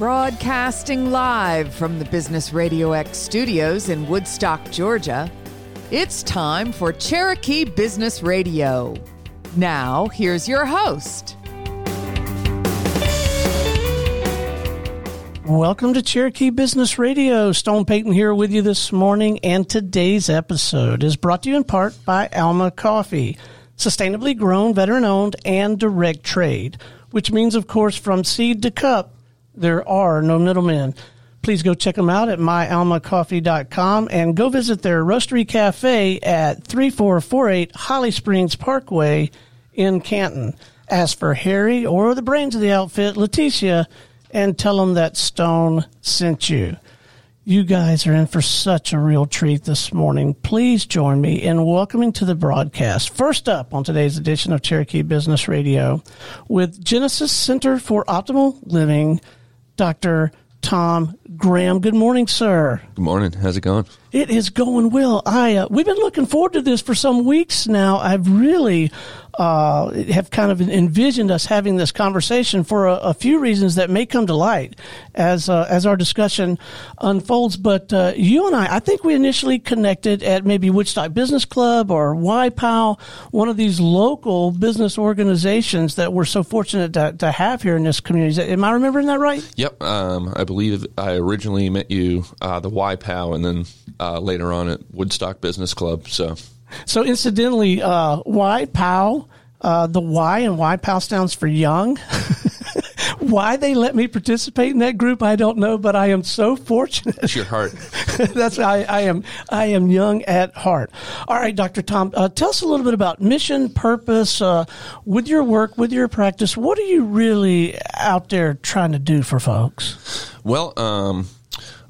Broadcasting live from the Business Radio X studios in Woodstock, Georgia, it's time for Cherokee Business Radio. Now, here's your host. Welcome to Cherokee Business Radio. Stone Payton here with you this morning, and today's episode is brought to you in part by Alma Coffee, sustainably grown, veteran owned, and direct trade, which means, of course, from seed to cup there are no middlemen. Please go check them out at myalmacoffee.com and go visit their roastery cafe at 3448 Holly Springs Parkway in Canton. Ask for Harry or the brains of the outfit, Leticia, and tell them that Stone sent you. You guys are in for such a real treat this morning. Please join me in welcoming to the broadcast. First up on today's edition of Cherokee Business Radio with Genesis Center for Optimal Living Dr. Tom Graham. Good morning, sir. Good morning. How's it going? It is going well. I uh, we've been looking forward to this for some weeks now. I've really uh, have kind of envisioned us having this conversation for a, a few reasons that may come to light as uh, as our discussion unfolds. But uh, you and I, I think we initially connected at maybe Woodstock Business Club or YPOW, one of these local business organizations that we're so fortunate to, to have here in this community. Am I remembering that right? Yep. Um, I believe I originally met you uh, the YPOW, and then uh, later on at Woodstock Business Club. So, so incidentally, uh, Y POW, uh, the Y and Y POW stands for young. Why they let me participate in that group, I don't know, but I am so fortunate. It's your heart. That's I, I am. I am young at heart. All right, Dr. Tom, uh, tell us a little bit about mission, purpose, uh, with your work, with your practice. What are you really out there trying to do for folks? Well, um,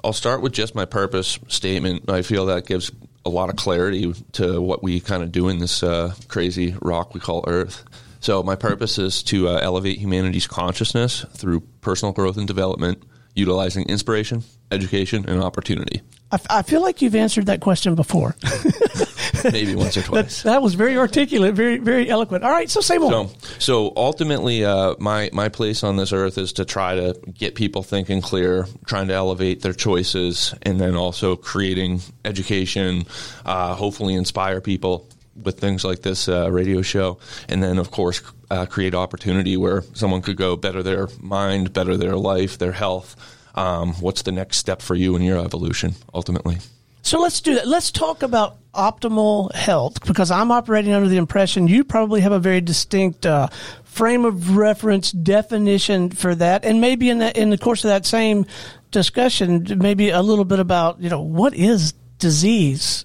I'll start with just my purpose statement. I feel that gives a lot of clarity to what we kind of do in this uh, crazy rock we call Earth. So, my purpose is to uh, elevate humanity's consciousness through personal growth and development, utilizing inspiration, education, and opportunity. I, f- I feel like you've answered that question before. Maybe once or twice. That, that, was very articulate, very very eloquent. All right, so say more. So, so ultimately, uh, my my place on this earth is to try to get people thinking clear, trying to elevate their choices, and then also creating education, uh, hopefully inspire people with things like this uh, radio show, and then of course uh, create opportunity where someone could go better their mind, better their life, their health. Um, what's the next step for you in your evolution ultimately? So let's do that. Let's talk about optimal health because I'm operating under the impression you probably have a very distinct uh, frame of reference definition for that, and maybe in the, in the course of that same discussion, maybe a little bit about you know what is disease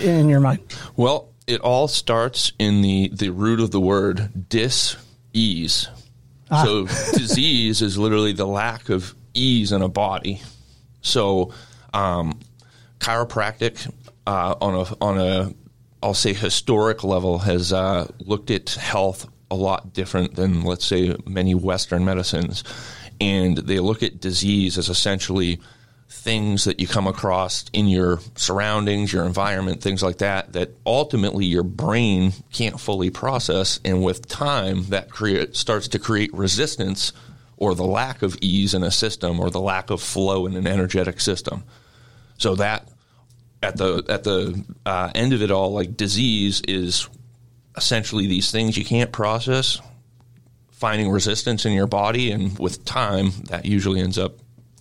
in your mind. Well, it all starts in the the root of the word dis ease. Ah. So disease is literally the lack of ease in a body. So um, chiropractic uh, on a on a I'll say historic level has uh, looked at health a lot different than let's say many Western medicines, and they look at disease as essentially things that you come across in your surroundings, your environment, things like that, that ultimately your brain can't fully process, and with time that create starts to create resistance or the lack of ease in a system or the lack of flow in an energetic system. So that at the at the uh, end of it all, like disease is essentially these things you can't process, finding resistance in your body, and with time, that usually ends up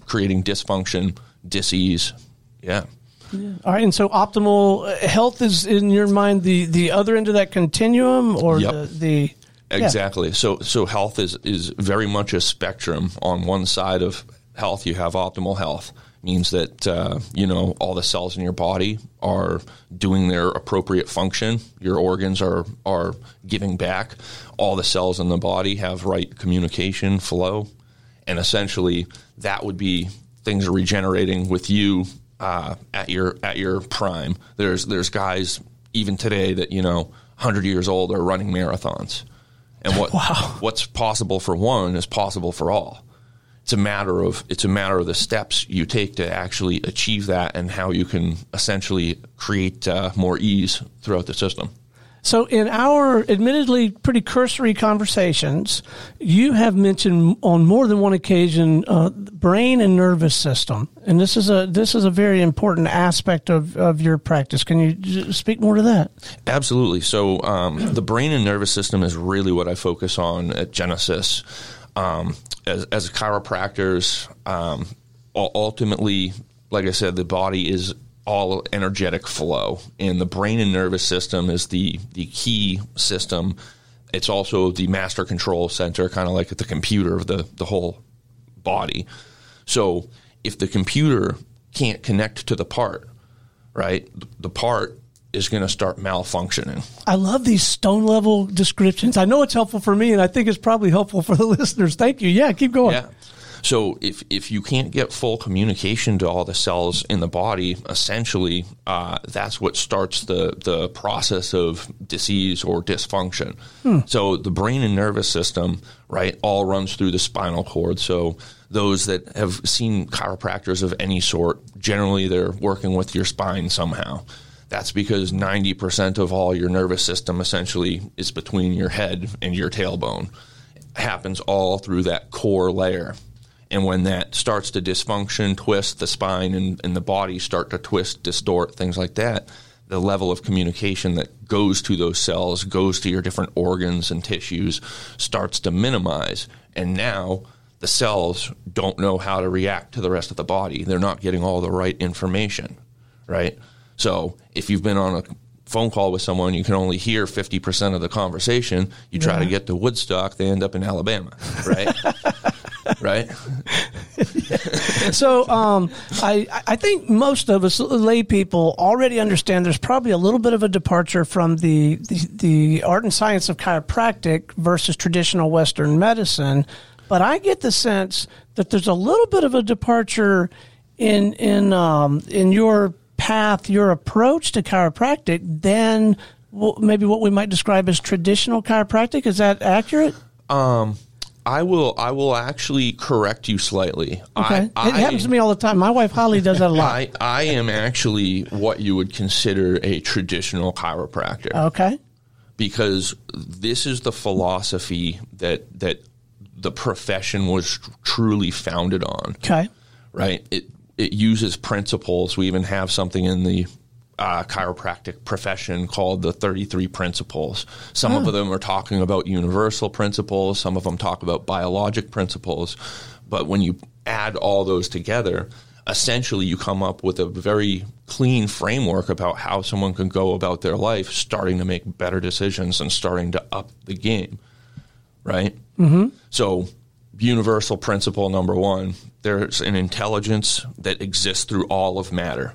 creating dysfunction, disease. Yeah. yeah. All right, and so optimal uh, health is in your mind the the other end of that continuum, or yep. the, the exactly. Yeah. So so health is is very much a spectrum. On one side of health, you have optimal health means that uh, you know all the cells in your body are doing their appropriate function. Your organs are are giving back. All the cells in the body have right communication flow, and essentially that would be things are regenerating with you uh, at your at your prime. There's there's guys even today that you know 100 years old are running marathons, and what wow. what's possible for one is possible for all it's a matter of it's a matter of the steps you take to actually achieve that and how you can essentially create uh, more ease throughout the system. So, in our admittedly pretty cursory conversations, you have mentioned on more than one occasion uh, brain and nervous system, and this is a this is a very important aspect of, of your practice. Can you speak more to that? Absolutely. So, um, the brain and nervous system is really what I focus on at Genesis. Um, as, as chiropractors, um, ultimately, like I said, the body is all energetic flow, and the brain and nervous system is the the key system. It's also the master control center, kind of like the computer of the the whole body. So if the computer can't connect to the part, right, the part is going to start malfunctioning. I love these stone level descriptions. I know it's helpful for me, and I think it's probably helpful for the listeners. Thank you. Yeah, keep going. Yeah. So if, if you can't get full communication to all the cells in the body, essentially uh, that's what starts the, the process of disease or dysfunction. Hmm. So the brain and nervous system, right, all runs through the spinal cord. So those that have seen chiropractors of any sort, generally they're working with your spine somehow. That's because 90% of all your nervous system essentially is between your head and your tailbone. It happens all through that core layer. And when that starts to dysfunction, twist, the spine and, and the body start to twist, distort, things like that, the level of communication that goes to those cells, goes to your different organs and tissues, starts to minimize. And now the cells don't know how to react to the rest of the body. They're not getting all the right information, right? So if you've been on a phone call with someone, you can only hear 50% of the conversation. You try yeah. to get to Woodstock, they end up in Alabama, right? right? so um, I, I think most of us lay people already understand there's probably a little bit of a departure from the, the, the art and science of chiropractic versus traditional Western medicine. But I get the sense that there's a little bit of a departure in in um, in your path, your approach to chiropractic than maybe what we might describe as traditional chiropractic. Is that accurate? Um, I will. I will actually correct you slightly. Okay, I, it I, happens to me all the time. My wife Holly does that a lot. I, I am actually what you would consider a traditional chiropractor. Okay, because this is the philosophy that that the profession was truly founded on. Okay, right. It it uses principles. We even have something in the uh, chiropractic profession called the 33 principles. Some of them are talking about universal principles, some of them talk about biologic principles. But when you add all those together, essentially you come up with a very clean framework about how someone can go about their life, starting to make better decisions and starting to up the game. Right? Mm-hmm. So, universal principle number one there's an intelligence that exists through all of matter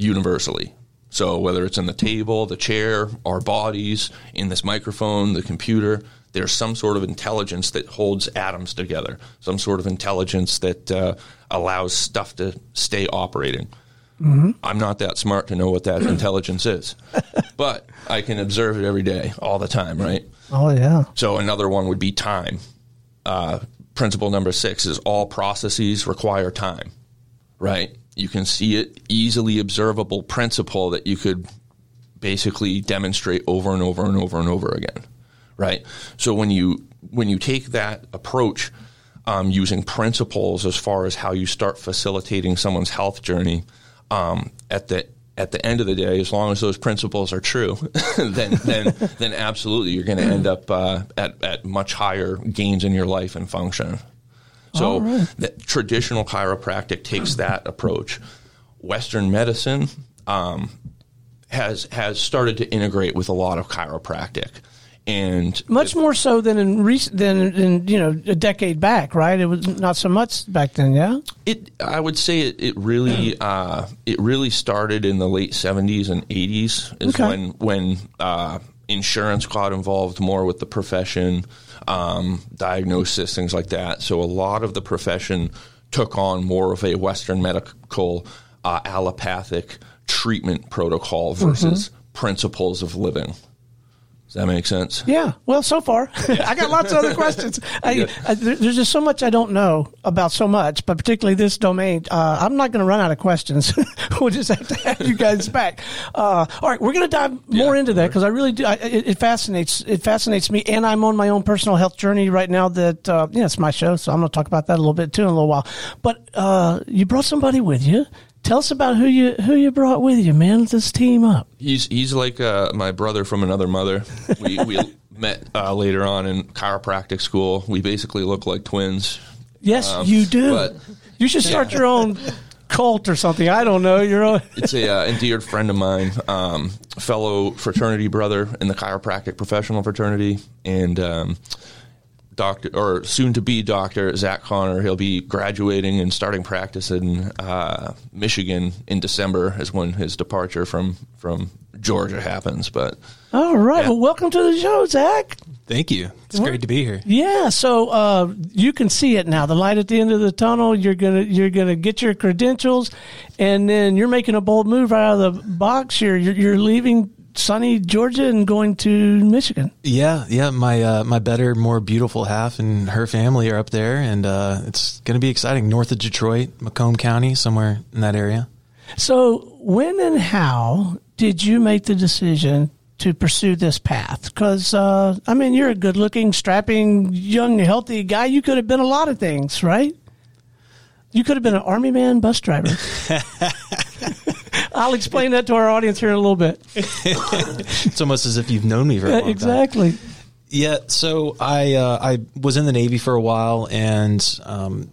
universally. So whether it's in the table, the chair, our bodies, in this microphone, the computer, there's some sort of intelligence that holds atoms together, some sort of intelligence that uh, allows stuff to stay operating. Mm-hmm. I'm not that smart to know what that intelligence is, but I can observe it every day, all the time, right? Oh, yeah. So another one would be time. Uh, principle number six is all processes require time, right? You can see it easily observable principle that you could basically demonstrate over and over and over and over again, right? So when you when you take that approach um, using principles as far as how you start facilitating someone's health journey, um, at the at the end of the day, as long as those principles are true, then then then absolutely you're going to end up uh, at at much higher gains in your life and function. So right. the traditional chiropractic takes that approach. Western medicine um, has has started to integrate with a lot of chiropractic, and much more so than in recent than in you know a decade back, right? It was not so much back then, yeah. It I would say it, it really uh, it really started in the late seventies and eighties is okay. when when uh, insurance got involved more with the profession um, diagnosis, things like that. So a lot of the profession took on more of a Western medical uh, allopathic treatment protocol versus mm-hmm. principles of living. Does that make sense? Yeah. Well, so far, I got lots of other questions. I, I, there's just so much I don't know about so much, but particularly this domain. Uh, I'm not going to run out of questions. we'll just have to have you guys back. Uh, all right, we're going to dive more Yeah, into that because I really do. I, it, it fascinates. It fascinates me, and I'm on my own personal health journey right now. That uh, yeah, it's my show, so I'm going to talk about that a little bit too in a little while. But uh, you brought somebody with you. Tell us about who you who you brought with you, man. Let's team up. He's he's like uh, my brother from another mother. We we met uh, later on in chiropractic school. We basically look like twins. Yes, you do. but- you should start your own cult or something. I don't know. Your own. It's a uh, endeared friend of mine, um, fellow fraternity brother in the chiropractic professional fraternity, and um, doctor or soon to be doctor Zach Connor. He'll be graduating and starting practice in uh, Michigan in December. Is when his departure from from Georgia happens. But All right. Yeah. Well, welcome to the show, Zach. Thank you. It's great to be here. Yeah. So uh, you can see it now. The light at the end of the tunnel. You're gonna you're gonna get your credentials, and then you're making a bold move right out of the box. Here, you're, you're leaving sunny Georgia and going to Michigan. Yeah, yeah. My uh, my better, more beautiful half and her family are up there, and uh, it's going to be exciting. North of Detroit, Macomb County, somewhere in that area. So, when and how did you make the decision to pursue this path? Because, uh, I mean, you're a good looking, strapping, young, healthy guy. You could have been a lot of things, right? You could have been an army man, bus driver. I'll explain that to our audience here in a little bit. It's almost as if you've known me for a long time. exactly. Yeah, so I uh, I was in the Navy for a while, and um,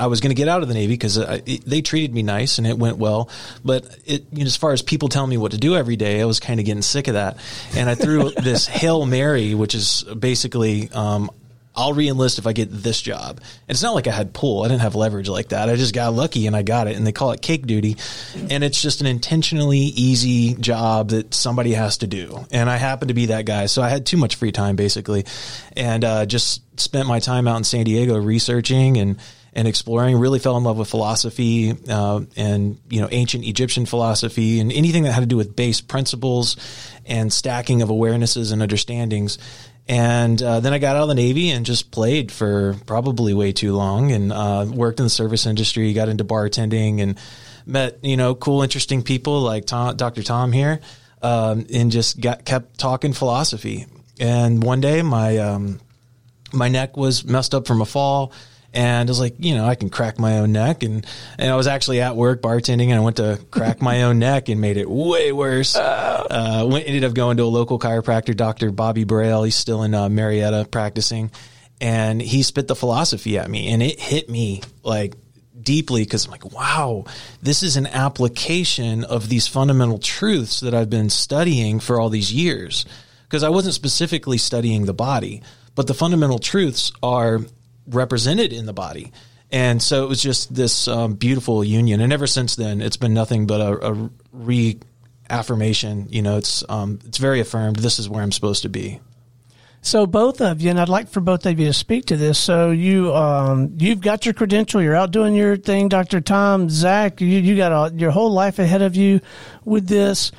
I was going to get out of the Navy because they treated me nice and it went well. But it, you know, as far as people telling me what to do every day, I was kind of getting sick of that. And I threw this hail mary, which is basically. Um, I'll reenlist if I get this job. And it's not like I had pull. I didn't have leverage like that. I just got lucky and I got it. And they call it cake duty. And it's just an intentionally easy job that somebody has to do. And I happened to be that guy. So I had too much free time basically. And uh, just spent my time out in San Diego researching and and exploring. Really fell in love with philosophy uh, and you know ancient Egyptian philosophy and anything that had to do with base principles and stacking of awarenesses and understandings. And uh, then I got out of the Navy and just played for probably way too long and uh, worked in the service industry, got into bartending and met, you know, cool, interesting people like Tom, Dr. Tom here um, and just got kept talking philosophy. And one day my, um, my neck was messed up from a fall and I was like, you know, I can crack my own neck. And, and I was actually at work bartending and I went to crack my own neck and made it way worse. Uh, went, ended up going to a local chiropractor, Dr. Bobby Braille. He's still in uh, Marietta practicing. And he spit the philosophy at me and it hit me like deeply because I'm like, wow, this is an application of these fundamental truths that I've been studying for all these years. Because I wasn't specifically studying the body, but the fundamental truths are represented in the body. And so it was just this um, beautiful union. And ever since then, it's been nothing but a, a reaffirmation. You know, it's um, it's very affirmed. This is where I'm supposed to be. So both of you, and I'd like for both of you to speak to this. So you, um, you've got your credential. You're out doing your thing, Doctor Tom, Zach. You, you got a, your whole life ahead of you with this,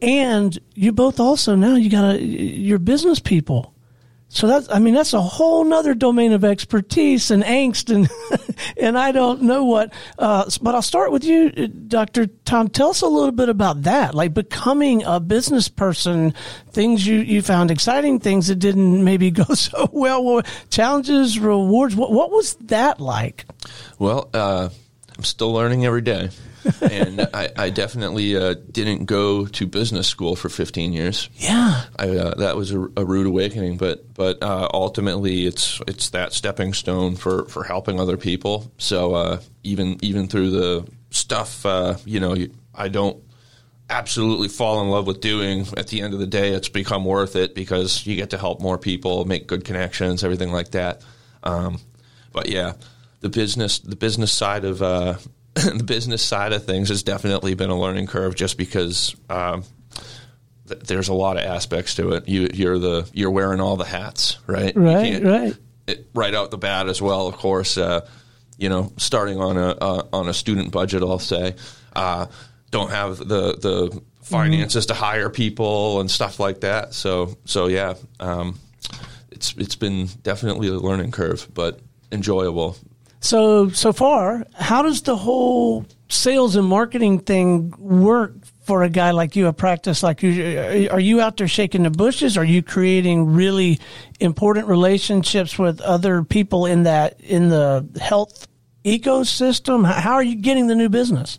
and you both also now you got a, you're business people. So that's, I mean, that's a whole nother domain of expertise and angst, and and I don't know what. Uh, but I'll start with you, Doctor Tom. Tell us a little bit about that, like becoming a business person. Things you you found exciting, things that didn't maybe go so well. Challenges, rewards. What what was that like? Well, uh, I'm still learning every day. and I, I definitely uh, didn't go to business school for 15 years. Yeah, I, uh, that was a, a, rude awakening, but but uh, ultimately it's it's that stepping stone for, for helping other people. So uh, even even through the stuff, uh, you know, I don't absolutely fall in love with doing. At the end of the day, it's become worth it because you get to help more people, make good connections, everything like that. Um, but yeah, the business the business side of uh, the business side of things has definitely been a learning curve just because um, th- there's a lot of aspects to it. You, you're the you're wearing all the hats, right? Right, right. It, right out the bat as well. Of course, uh, you know, starting on a uh, on a student budget, I'll say. Uh, don't have the, the finances to hire people and stuff like that. So so yeah, um, it's it's been definitely a learning curve, but enjoyable. So so far, how does the whole sales and marketing thing work for a guy like you, a practice like you? Are you out there shaking the bushes? Are you creating really important relationships with other people in that in the health ecosystem? How are you getting the new business?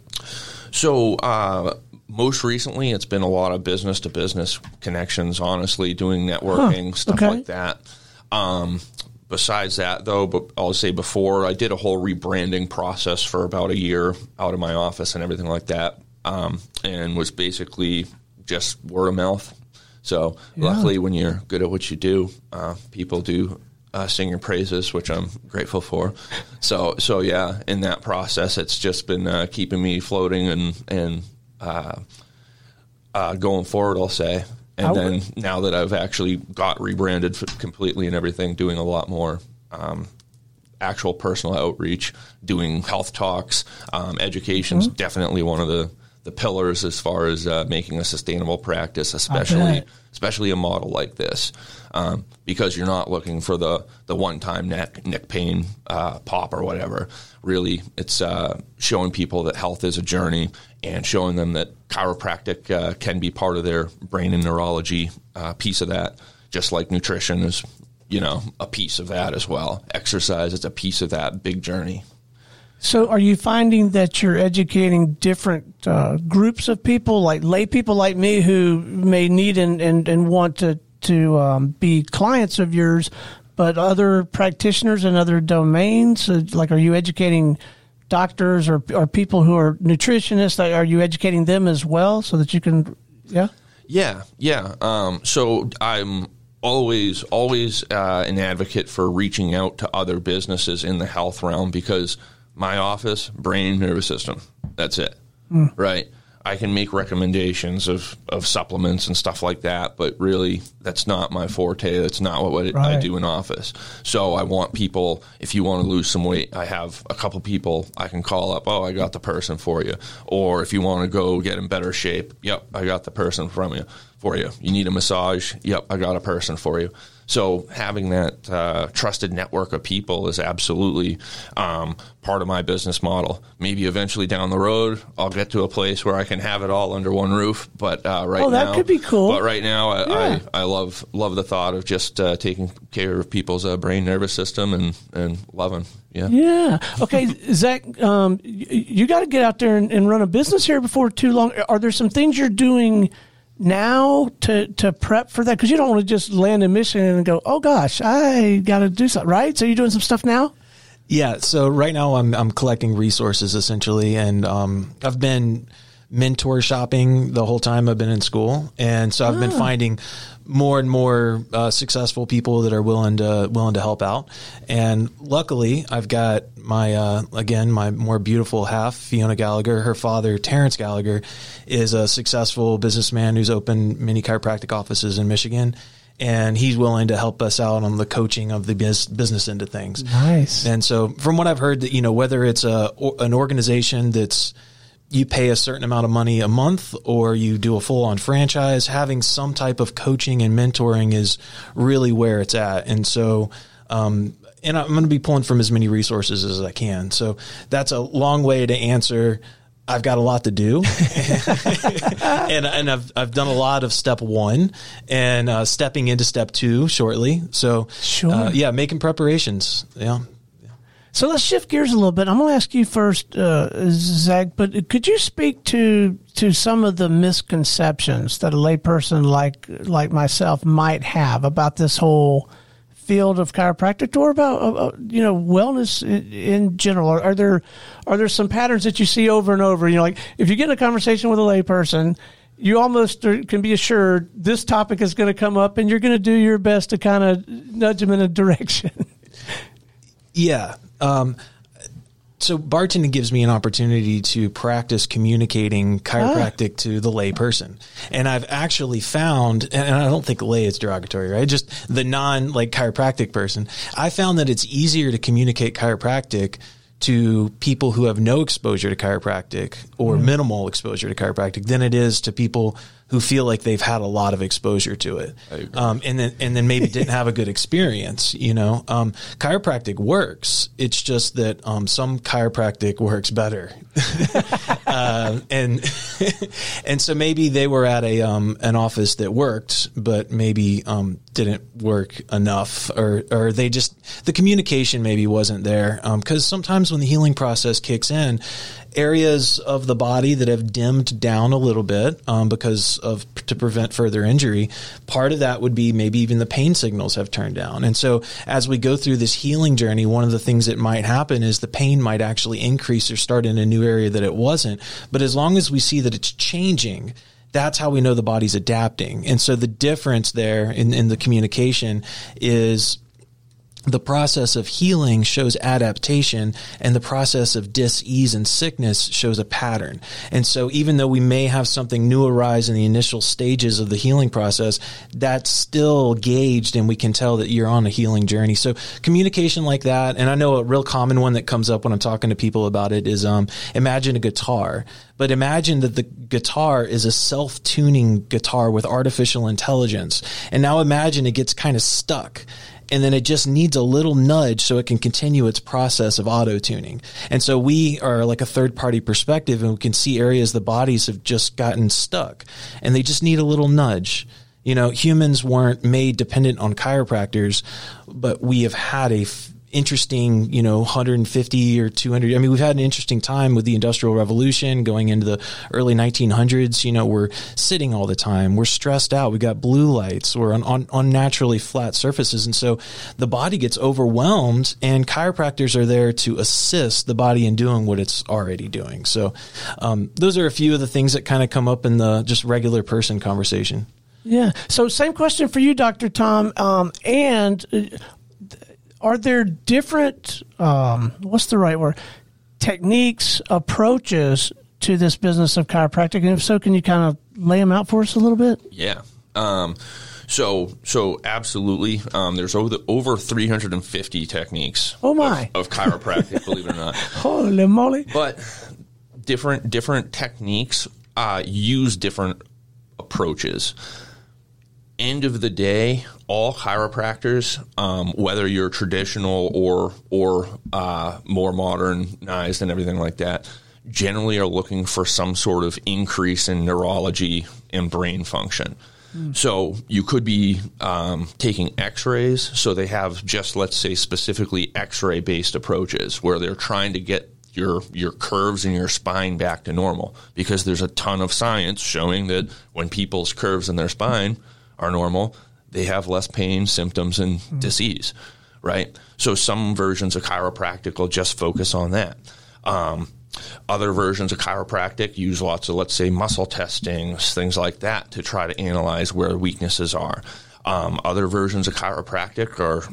So. Uh, most recently, it's been a lot of business to business connections. Honestly, doing networking Huh, stuff okay. like that. Um, besides that, though, but I'll say before I did a whole rebranding process for about a year out of my office and everything like that, um, and was basically just word of mouth. So luckily, when you're good at what you do, uh, people do uh, sing your praises, which I'm grateful for. So so yeah, in that process, it's just been uh, keeping me floating and and uh, uh, going forward. I'll say. And then now that I've actually got rebranded completely and everything, doing a lot more um, actual personal outreach, doing health talks, um, education's Mm-hmm. definitely one of the, the pillars as far as uh, making a sustainable practice, especially especially a model like this, um, because you're not looking for the the one time neck neck pain uh, pop or whatever. Really, it's uh, showing people that health is a journey and showing them that chiropractic uh, can be part of their brain and neurology uh, piece of that, just like nutrition is, you know, a piece of that as well. Exercise is a piece of that big journey. So, are you finding that you're educating different uh, groups of people, like lay people like me, who may need and, and, and want to to um, be clients of yours, but other practitioners in other domains? Uh, Like, are you educating doctors or or people who are nutritionists? Are you educating them as well, so that you can, yeah? Yeah, yeah. Um, so I'm always, always uh, an advocate for reaching out to other businesses in the health realm because my office, brain, nervous system, that's it. Right. I can make recommendations of, of supplements and stuff like that, but really that's not my forte. That's not what, I Right. do in office. So I want people, if you want to lose some weight, I have a couple people I can call up. Oh, I got the person for you. Or if you want to go get in better shape, yep, I got the person from you for you. You need a massage, yep, I got a person for you. So having that uh, trusted network of people is absolutely um, part of my business model. Maybe eventually down the road, I'll get to a place where I can have it all under one roof. But uh, right Oh, that now, could be cool. But right now, I, Yeah. I, I love love the thought of just uh, taking care of people's uh, brain nervous system and and loving. Yeah. Yeah. Okay, Zach, um, you, you got to get out there and, and run a business here before too long. Are there some things you're doing now to, to prep for that? Because you don't want to just land in Michigan and go, oh gosh, I got to do something, right? So you're doing some stuff now? Yeah. So right now I'm I'm collecting resources essentially, and um, I've been mentor shopping the whole time I've been in school, and so I've been finding more and more uh, successful people that are willing to willing to help out. And luckily, I've got my uh, again my more beautiful half, Fiona Gallagher. Her father, Terrence Gallagher, is a successful businessman who's opened many chiropractic offices in Michigan. And he's willing to help us out on the coaching of the bus- business end of things. Nice. And so, from what I've heard, that you know, whether it's a or- an organization that's you pay a certain amount of money a month, or you do a full on franchise, having some type of coaching and mentoring is really where it's at. And so, um, and I'm going to be pulling from as many resources as I can. So that's a long way to answer. I've got a lot to do, and and I've I've done a lot of step one, and uh, stepping into step two shortly. So Sure. uh, yeah, making preparations. Yeah. So let's shift gears a little bit. I'm going to ask you first, uh, Zach, but could you speak to to some of the misconceptions that a layperson like like myself might have about this whole field of chiropractic, or about uh, uh, you know wellness in, in general? Are, are there are there some patterns that you see over and over? You know, like if you get in a conversation with a layperson. You almost can be assured this topic is going to come up, and you're going to do your best to kind of nudge them in a direction. Yeah. Um, so bartending gives me an opportunity to practice communicating chiropractic to the lay person. And I've actually found, and I don't think lay is derogatory, right? Just the non like chiropractic person. I found that it's easier to communicate chiropractic to people who have no exposure to chiropractic or mm. minimal exposure to chiropractic than it is to people who feel like they've had a lot of exposure to it, um, and then and then maybe didn't have a good experience. You know, um, chiropractic works. It's just that um, some chiropractic works better, uh, and and so maybe they were at a um, an office that worked, but maybe um, didn't work enough, or or they just the communication maybe wasn't there. Because sometimes when the healing process kicks in, areas of the body that have dimmed down a little bit um, because of to prevent further injury. Part of that would be maybe even the pain signals have turned down. And so as we go through this healing journey, one of the things that might happen is the pain might actually increase or start in a new area that it wasn't. But as long as we see that it's changing, that's how we know the body's adapting. And so the difference there in, in the communication is the process of healing shows adaptation and the process of dis-ease and sickness shows a pattern. And so even though we may have something new arise in the initial stages of the healing process, that's still gauged and we can tell that you're on a healing journey. So communication like that, and I know a real common one that comes up when I'm talking to people about it is um, imagine a guitar. But imagine that the guitar is a self-tuning guitar with artificial intelligence. And now imagine it gets kind of stuck and then it just needs a little nudge so it can continue its process of auto tuning. And so we are like a third party perspective and we can see areas the bodies have just gotten stuck and they just need a little nudge. You know, humans weren't made dependent on chiropractors, but we have had a interesting, you know, 150 or 200. I mean, we've had an interesting time with the Industrial Revolution going into the early 1900s. You know, we're sitting all the time. We're stressed out. We got blue lights. We're on, on unnaturally flat surfaces. And so the body gets overwhelmed, and chiropractors are there to assist the body in doing what it's already doing. So um, those are a few of the things that kind of come up in the just regular person conversation. Yeah. So, same question for you, Dr. Tom. Um, and uh, are there different um, what's the right word? Techniques approaches to this business of chiropractic? And if so can you kind of lay them out for us a little bit? Yeah. Um, so so absolutely. Um, there's over the, over 350 techniques oh my. of, of chiropractic believe it or not. Holy moly. But different different techniques uh, use different approaches end of the day, all chiropractors, um, whether you're traditional or or uh, more modernized and everything like that, generally are looking for some sort of increase in neurology and brain function. Mm. So you could be um, taking X-rays. So they have just let's say specifically X-ray based approaches where they're trying to get your your curves in your spine back to normal because there's a ton of science showing that when people's curves in their spine are normal, they have less pain, symptoms, and mm-hmm. disease, right? So some versions of chiropractic will just focus on that. Um, other versions of chiropractic use lots of, let's say, muscle testing, things like that, to try to analyze where weaknesses are. Um, other versions of chiropractic are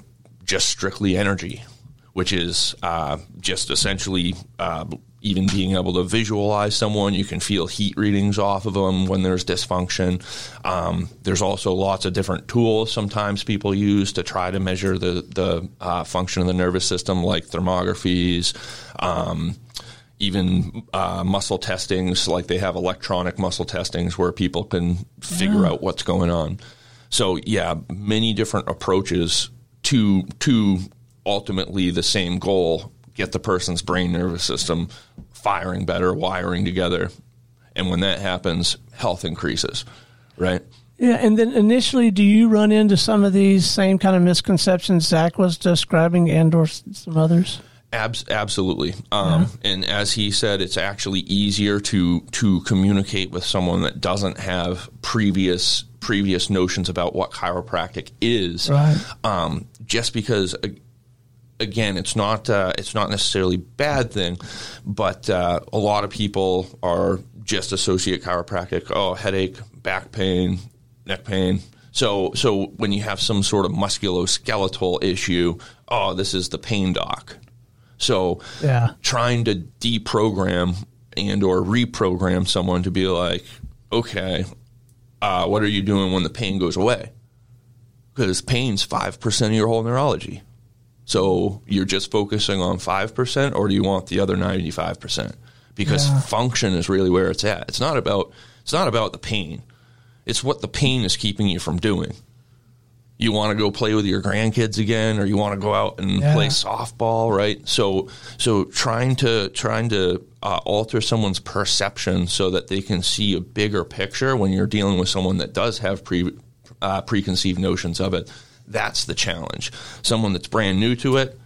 just strictly energy, which is uh, just essentially uh, even being able to visualize someone. You can feel heat readings off of them when there's dysfunction. Um, there's also lots of different tools sometimes people use to try to measure the, the uh, function of the nervous system, like thermographies. Um, even uh, muscle testings, like they have electronic muscle testings where people can figure yeah. out what's going on. So yeah, many different approaches to to ultimately the same goal get the person's brain nervous system firing better, wiring together. And when that happens, health increases, right? Yeah, and then initially, do you run into some of these same kind of misconceptions Zach was describing, and or some others? Abs- absolutely. Um, yeah. And as he said, it's actually easier to to communicate with someone that doesn't have previous previous notions about what chiropractic is. Right. Um, just because again, it's not uh, it's not necessarily bad thing, but uh, a lot of people are just associate chiropractic. Oh, headache, back pain, neck pain. So so when you have some sort of musculoskeletal issue, oh, this is the pain doc. So yeah. trying to deprogram and or reprogram someone to be like, okay, uh, what are you doing when the pain goes away? Because pain's five percent of your whole neurology So you're just focusing on 5% or do you want the other 95%? Because Yeah. function is really where it's at. It's not about it's not about the pain. It's what the pain is keeping you from doing. You want to go play with your grandkids again or you want to go out and Yeah. play softball, right? So so trying to trying to uh, alter someone's perception so that they can see a bigger picture when you're dealing with someone that does have pre uh, preconceived notions of it. That's the challenge. Someone that's brand new to it,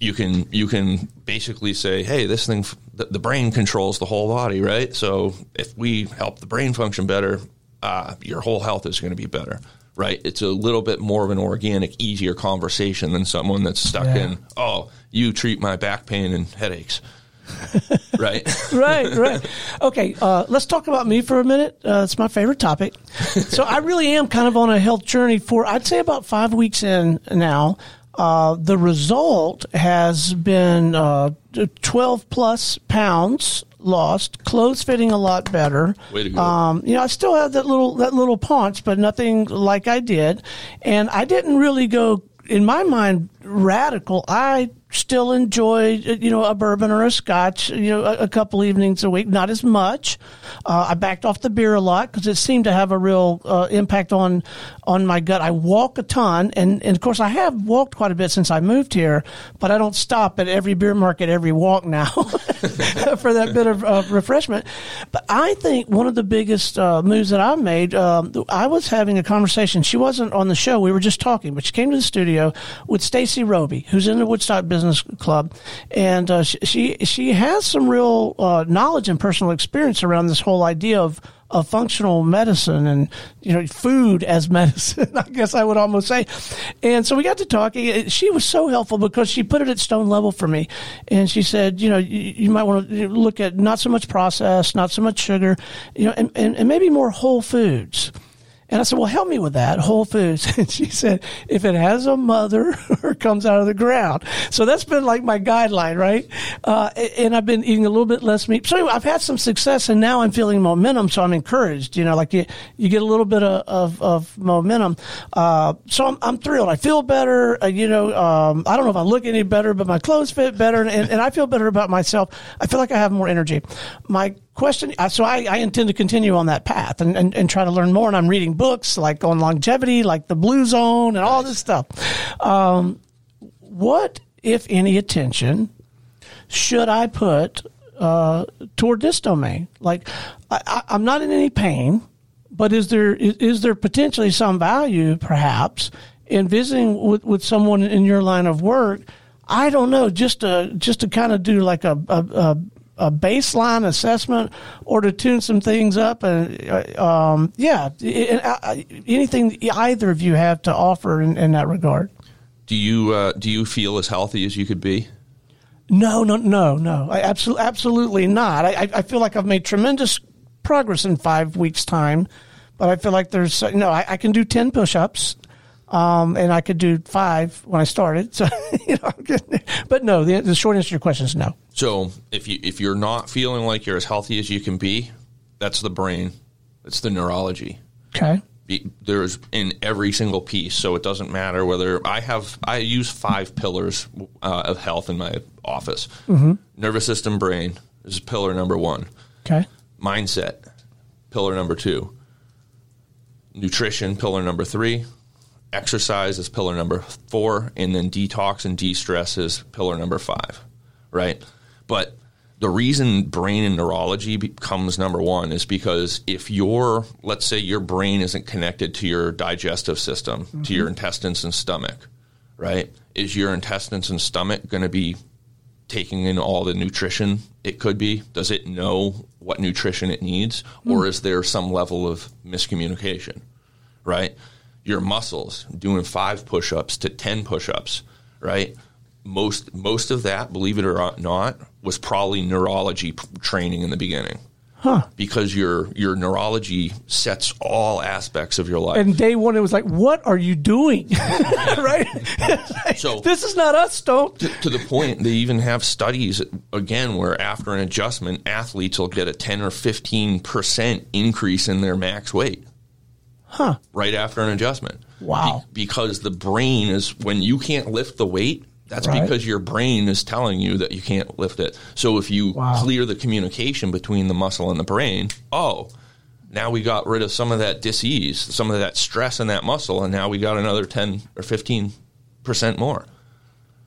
you can you can basically say, hey, this thing, the, the brain controls the whole body, right? So if we help the brain function better, uh, your whole health is going to be better, right? It's a little bit more of an organic, easier conversation than someone that's stuck Yeah. in, oh, you treat my back pain and headaches, right? right, right. Okay, uh, let's talk about me for a minute. Uh, it's my favorite topic. So I really am kind of on a health journey for I'd say about five weeks in now. Uh, the result has been uh, 12 plus pounds lost, clothes fitting a lot better. Way to go. Um, you know, I still have that little that little paunch, but nothing like I did. And I didn't really go in my mind radical. I still enjoy you know a bourbon or a scotch you know a, a couple evenings a week not as much. Uh, i backed off the beer a lot because it seemed to have a real uh, impact on on my gut. I walk a ton and, and of course i have walked quite a bit since i moved here but i don't stop at every beer market every walk now for that bit of uh, refreshment. But i think one of the biggest uh, moves that i made um, i was having a conversation. She wasn't on the show. We were just talking but she came to the studio with stacy roby who's in the woodstock business club. And uh, she, she she has some real uh, knowledge and personal experience around this whole idea of of functional medicine and you know food as medicine i guess i would almost say. And so we got to talking. She was so helpful because she put it at stone level for me. And she said you know you, you might want to look at not so much processed not so much sugar you know and, and, and maybe more whole foods and I said, well, help me with that, Whole Foods. And she said, if it has a mother or comes out of the ground. So that's been like my guideline, right? Uh, and I've been eating a little bit less meat. So anyway, I've had some success and now I'm feeling momentum. So I'm encouraged, you know, like you, you get a little bit of, of, of momentum. Uh, so I'm, I'm thrilled. I feel better. Uh, you know, um, I don't know if I look any better, but my clothes fit better and, and, and I feel better about myself. I feel like I have more energy. My question uh, so I, I intend to continue on that path and, and, and try to learn more. And i'm reading books like on longevity like the blue zone and all this stuff. Um, what if any attention should i put uh, toward this domain? Like I, I, i'm not in any pain but is there is, is there potentially some value perhaps in visiting with, with someone in your line of work? I don't know just to just to kind of do like a, a, a a baseline assessment or to tune some things up. And uh, um, yeah uh, anything either of you have to offer in, in that regard. Do you uh, do you feel as healthy as you could be? no no no no. I absolutely absolutely not. I, I- feel like I've made tremendous progress in five weeks time but I feel like there's you know I, I can do 10 push-ups um, and I could do five when I started so you know I'm getting there. but no the, the short answer to your question is no So if you if you're not feeling like you're as healthy as you can be, that's the brain. It's the neurology. okay Be- There's in every single piece, so it doesn't matter whether I have. I use five pillars uh, of health in my office. Nervous system, brain is pillar number one. okay Mindset, pillar number two. Nutrition, pillar number three. Exercise is pillar number four, and then detox and de-stress is pillar number five, right? But the reason brain and neurology becomes number one is because if your, let's say your brain isn't connected to your digestive system, to mm-hmm. your intestines and stomach, right? Is your intestines and stomach going to be taking in all the nutrition it could be? Does it know what nutrition it needs? Or mm. is there some level of miscommunication, right? Your muscles doing five push ups to 10 push ups, right? Most, most of that, believe it or not, was probably neurology training in the beginning. Huh. Because your your neurology sets all aspects of your life. And day one, it was like, "What are you doing?" right? So- this is not us, don't. to the point they even have studies again where after an adjustment athletes will get a 10 or 15% increase in their max weight Huh? right after an adjustment Wow. Be- because the brain is when you can't lift the weight That's Right. because your brain is telling you that you can't lift it. So if you Wow. clear the communication between the muscle and the brain, oh, now we got rid of some of that disease, some of that stress in that muscle, and now we got another 10 or 15% more.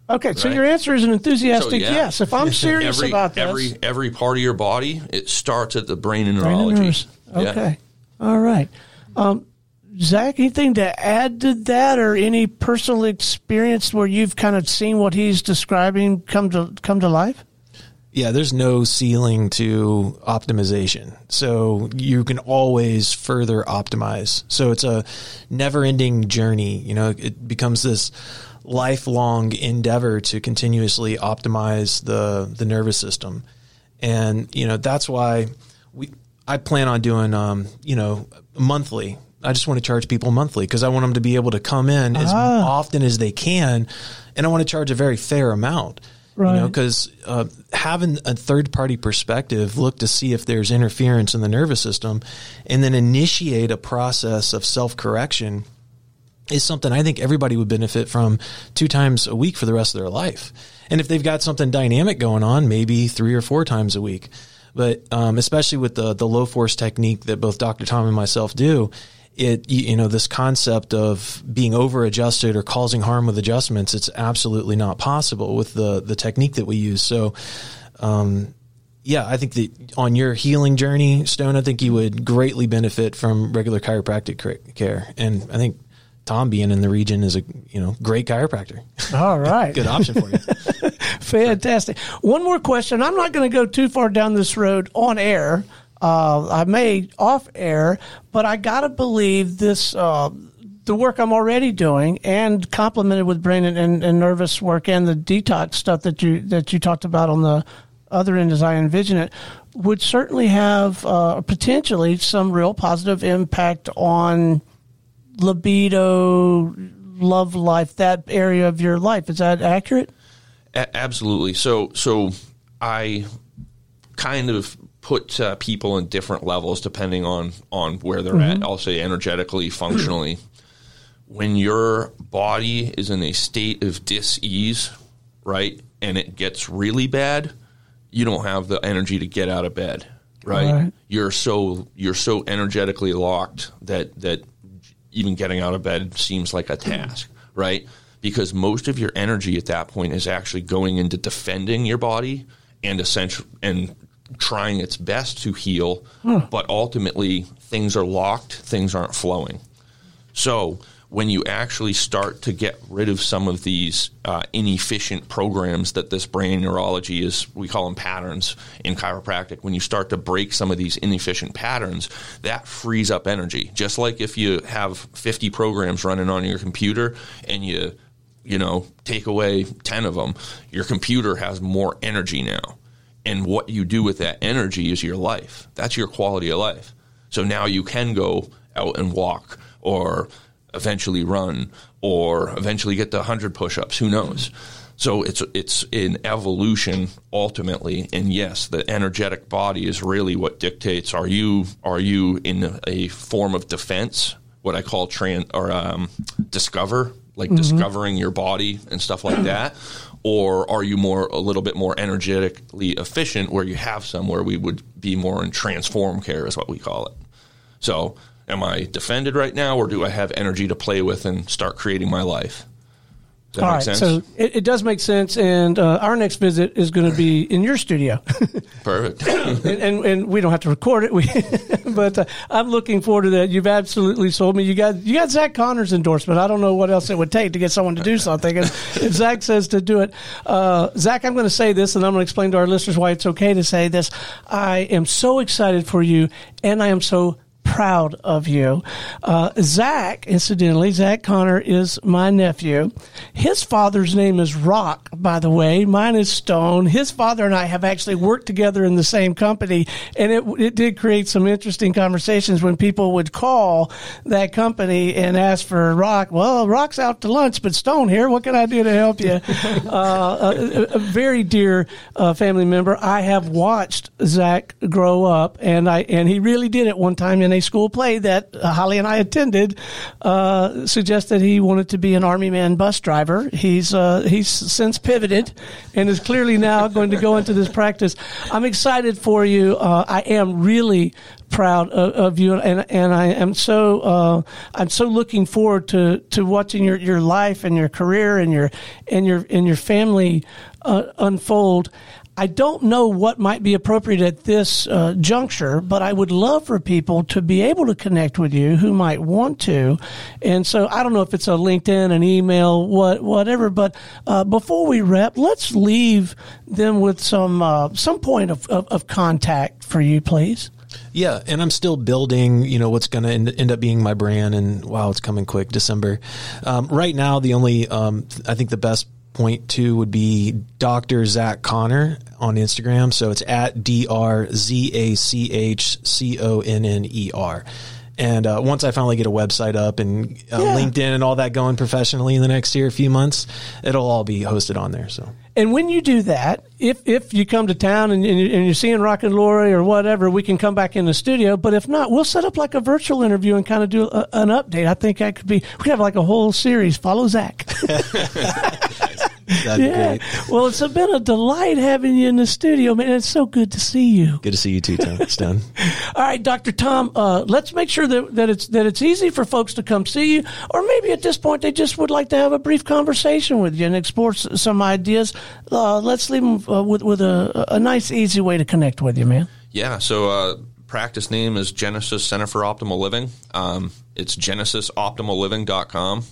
Okay, so Right. your answer is an enthusiastic So, yeah. yes. If I'm serious every, about this, every every part of your body, it starts at the brain and Brain and neurology. Yeah. Okay. All right. Um, Zach, anything to add to that, or any personal experience where you've kind of seen what he's describing come to come to life? Yeah, there's no ceiling to optimization. So you can always further optimize. So it's a never ending journey. You know, it becomes this lifelong endeavor to continuously optimize the, the nervous system. And, you know, that's why we, I plan on doing, um, you know, monthly. I just want to charge people monthly because I want them to be able to come in as often as they can. And I want to charge a very fair amount. You know, because uh, having a third party perspective look to see if there's interference in the nervous system and then initiate a process of self correction is something I think everybody would benefit from two times a week for the rest of their life. And if they've got something dynamic going on, maybe three or four times a week. But um, especially with the the low force technique that both Dr. Tom and myself do, it you, you know this concept of being over adjusted or causing harm with adjustments, it's absolutely not possible with the the technique that we use. So. Um, yeah, I think that on your healing journey, Stone, I think you would greatly benefit from regular chiropractic care, and I think Tom being in the region is a you know great chiropractor, All right. good option for you. Fantastic. One more question. I'm not going to go too far down this road on air. Uh, I may off air, but I got to believe this. Uh, the work I'm already doing, and complemented with brain and, and, and nervous work, and the detox stuff that you that you talked about on the other end, as I envision it, would certainly have uh, potentially some real positive impact on libido, love life, that area of your life. Is that accurate? A- absolutely. So, so I kind of put uh, people in different levels depending on on where they're at. I'll say energetically, functionally. when your body is in a state of dis-ease, right, and it gets really bad, you don't have the energy to get out of bed, right? Right. You're so you're so energetically locked that that even getting out of bed seems like a task, right? Because most of your energy at that point is actually going into defending your body and essential and trying its best to heal, but ultimately things are locked, things aren't flowing. So when you actually start to get rid of some of these uh, inefficient programs that this brain neurology is, we call them patterns in chiropractic. When you start to break some of these inefficient patterns, that frees up energy. Just like if you have 50 programs running on your computer and you, you know, take away 10 of them, your computer has more energy now. And what you do with that energy is your life. That's your quality of life. So now you can go out and walk or eventually run or eventually get to 100 push-ups, who knows. So it's it's an evolution ultimately and yes, the energetic body is really what dictates are you are you in a form of defense, what I call tran or um, discover, like discovering your body and stuff like that, or are you more a little bit more energetically efficient where you have some where we would be more in transform care is what we call it. So, am I defended right now, or do I have energy to play with and start creating my life? That All right, sense? so it, it does make sense, and uh, our next visit is going to be in your studio, Perfect. and, and and we don't have to record it. We, but uh, I'm looking forward to that. You've absolutely sold me. You got you got Zach Conner's endorsement. I don't know what else it would take to get someone to do something. And if Zach says to do it, uh, Zach, I'm going to say this, and I'm going to explain to our listeners why it's okay to say this. I am so excited for you, and I am so proud of you. Uh, Zach, incidentally, Zach Conner is my nephew. His father's name is Rock, by the way. Mine is Stone. His father and I have actually worked together in the same company, and it, it did create some interesting conversations when people would call that company and ask for Rock. Well, Rock's out to lunch, but Stone here. What can I do to help you? uh, a, a very dear uh, family member. I have watched Zach grow up, and I and he really did at one time in a school play that uh, Holly and I attended, uh, suggested he wanted to be an Army man bus driver. He's uh, he's since pivoted and is clearly now going to go into this practice. I'm excited for you. Uh, I am really proud of, of, you, and and I am so uh, I'm so looking forward to, to watching your, your life and your career and your and your and your family uh, unfold. I don't know what might be appropriate at this uh, juncture, but I would love for people to be able to connect with you who might want to. And so I don't know if it's a LinkedIn, an email, what whatever. But uh, before we wrap, let's leave them with some uh, some point of, of, of contact for you, please. Yeah, and I'm still building, you know, what's going to end, up being my brand. And wow, it's coming quick, December. Um, right now, the only, um, I think the best point to would be Dr. Zach Conner on Instagram. So it's at D R Z A C H C O N N E R. And uh, once I finally get a website up and uh, yeah. LinkedIn and all that going professionally in the next year, a few months, it'll all be hosted on there. So. And when you do that, if if you come to town and, and you're seeing Rock and Lori or whatever, we can come back in the studio. But if not, we'll set up like a virtual interview and kind of do a, an update. I think that could be. We could have like a whole series. Follow Zach. That'd yeah. Well, it's been a delight having you in the studio, man. It's so good to see you. Good to see you too, Tom. Stone. All right, Dr. Tom, uh, let's make sure that, that it's that it's easy for folks to come see you, or maybe at this point they just would like to have a brief conversation with you and explore some ideas. Uh, let's leave them uh, with with a, a nice, easy way to connect with you, man. Yeah. So uh, practice name is Genesis Center for Optimal Living. Um, it's genesisoptimalliving.com.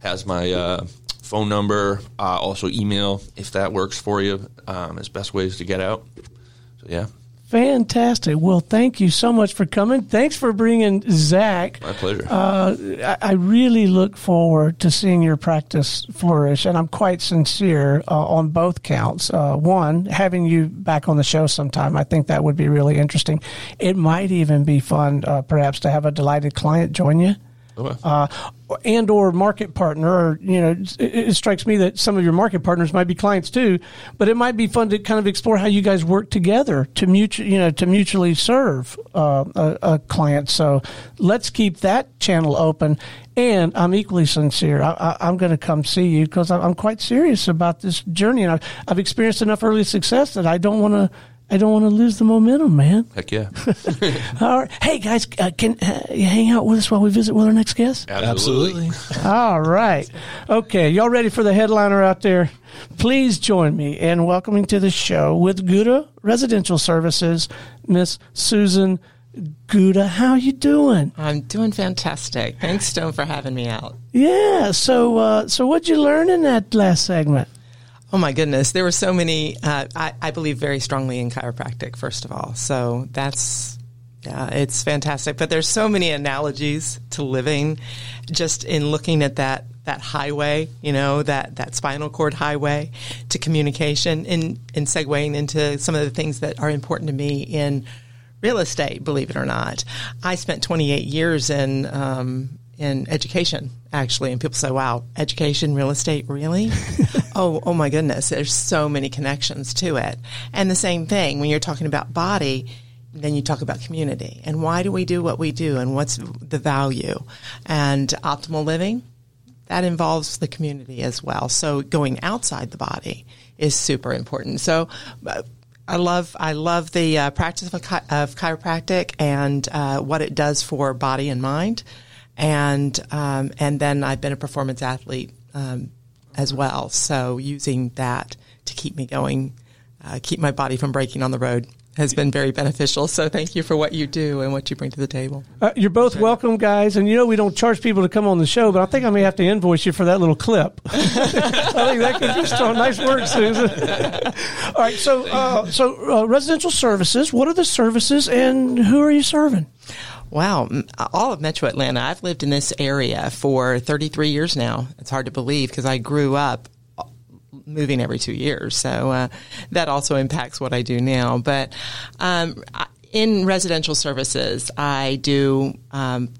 Has my uh, phone number, uh, also email if that works for you um, as best ways to get out. So, yeah. Fantastic. Well, thank you so much for coming. Thanks for bringing Zach. My pleasure. Uh, I really look forward to seeing your practice flourish, and I'm quite sincere uh, on both counts. Uh, one, having you back on the show sometime, I think that would be really interesting. It might even be fun, uh, perhaps, to have a delighted client join you. Okay. Uh, and or market partner or you know it, it, strikes me that some of your market partners might be clients too but it might be fun to kind of explore how you guys work together to mutual you know to mutually serve uh, a, a, client so let's keep that channel open and I'm equally sincere. I, am going to come see you because I'm quite serious about this journey, and I've, I've experienced enough early success that I don't want to I don't want to lose the momentum, man. Heck yeah. All right. Hey, guys, uh, can uh, you hang out with us while we visit with our next guest? Absolutely. All right. Okay. Y'all ready for the headliner out there? Please join me in welcoming to the show with Gouda Residential Services, Miss Susan Gouda. How you doing? I'm doing fantastic. Thanks, Stone, for having me out. Yeah. So, uh, so what'd you learn in that last segment? Oh my goodness, there were so many. Uh, I, I, believe very strongly in chiropractic, first of all. So that's yeah, it's fantastic. But there's so many analogies to living, just in looking at that that highway, you know, that that spinal cord highway to communication, and in segueing into some of the things that are important to me in real estate. Believe it or not, I spent 28 years in um, in education actually and people say wow education real estate really oh oh my goodness. There's so many connections to it. And the same thing when you're talking about body then you talk about community. And why do we do what we do? And what's the value? And optimal living that involves the community as well. So going outside the body is super important. So uh, I love I love the uh, practice of, chi- of, chiropractic and uh, what it does for body and mind. And um, and then I've been a performance athlete um, as well. So using that to keep me going, uh, keep my body from breaking on the road has been very beneficial. So thank you for what you do and what you bring to the table. Uh, you're both welcome, guys. And you know we don't charge people to come on the show, but I think I may have to invoice you for that little clip. I think that could be strong. Nice work, Susan. All right, so uh, so uh, residential services. What are the services, and who are you serving? Wow, all of Metro Atlanta. I've lived in this area for 33 years now. It's hard to believe because I grew up uh, moving every two years. So uh, that also impacts what I do now. But um, in residential services, I do um,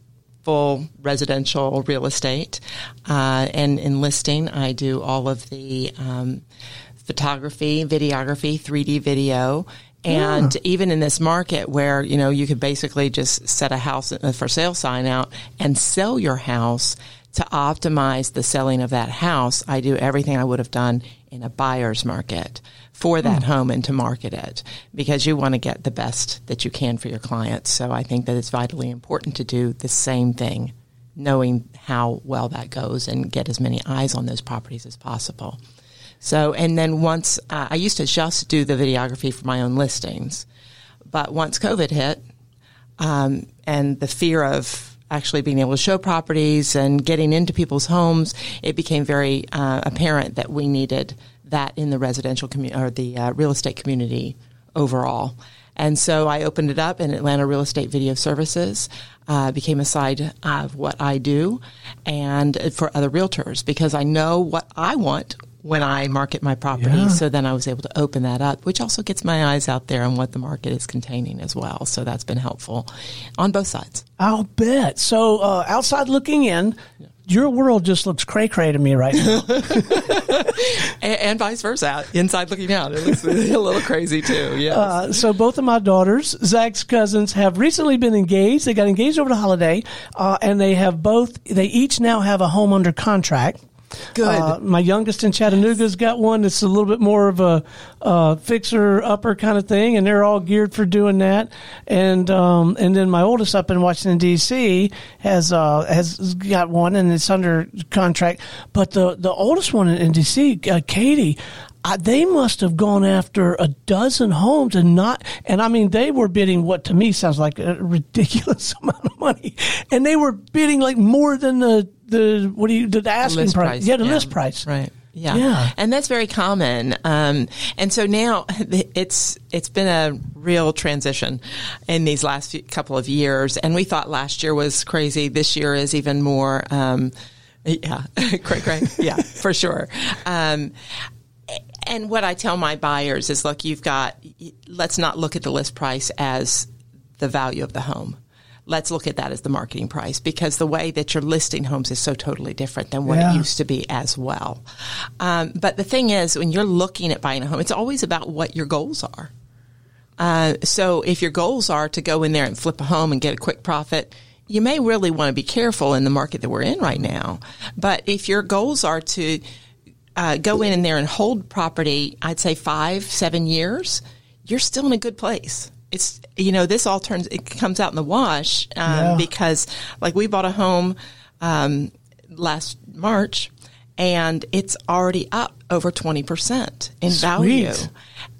full residential real estate. Uh, and in listing, I do all of the um, photography, videography, 3D video, And even in this market where, you know, you could basically just set a house uh, for sale sign out and sell your house to optimize the selling of that house, I do everything I would have done in a buyer's market for that home and to market it because you want to get the best that you can for your clients. So I think that it's vitally important to do the same thing, knowing how well that goes and get as many eyes on those properties as possible. So, and then once uh, I used to just do the videography for my own listings, but once COVID hit, um, and the fear of actually being able to show properties and getting into people's homes, it became very uh, apparent that we needed that in the residential community or the uh, real estate community overall. And so I opened it up in Atlanta Real Estate Video Services, uh, became a side of what I do and for other realtors because I know what I want when I market my property. Yeah. So then I was able to open that up, which also gets my eyes out there on what the market is containing as well. So that's been helpful on both sides. I'll bet. So, uh, outside looking in, your world just looks cray cray to me right now. And, and vice versa. Inside looking out, it looks a little crazy too. Yes. Uh, so both of my daughters, Zach's cousins, have recently been engaged. They got engaged over the holiday, uh, and they have both. They each now have a home under contract. Good. Uh, my youngest in Chattanooga's got one that's a little bit more of a uh, fixer upper kind of thing, and they're all geared for doing that. And um, and then my oldest up in Washington D.C. has uh, has got one, and it's under contract. But the the oldest one in, in D.C., uh, Katie. I, they must have gone after a dozen homes and not, and I mean, they were bidding what to me sounds like a ridiculous amount of money, and they were bidding like more than the the what do you the asking price. price. Yeah, the Yeah. list price. Right. Yeah. Yeah. And that's very common. Um, and so now it's, it's been a real transition in these last few, couple of years. And we thought last year was crazy. This year is even more, um, yeah, cray cray. Yeah, for sure. Um, and what I tell my buyers is, look, you've got, let's not look at the list price as the value of the home. Let's look at that as the marketing price because the way that you're listing homes is so totally different than what Yeah. it used to be as well. Um, but the thing is, when you're looking at buying a home, it's always about what your goals are. Uh, so if your goals are to go in there and flip a home and get a quick profit, you may really want to be careful in the market that we're in right now. But if your goals are to uh, go in and there and hold property, I'd say five, seven years, you're still in a good place. It's you know this all turns it comes out in the wash um, Yeah. because like we bought a home um, last March and it's already up over twenty percent in value.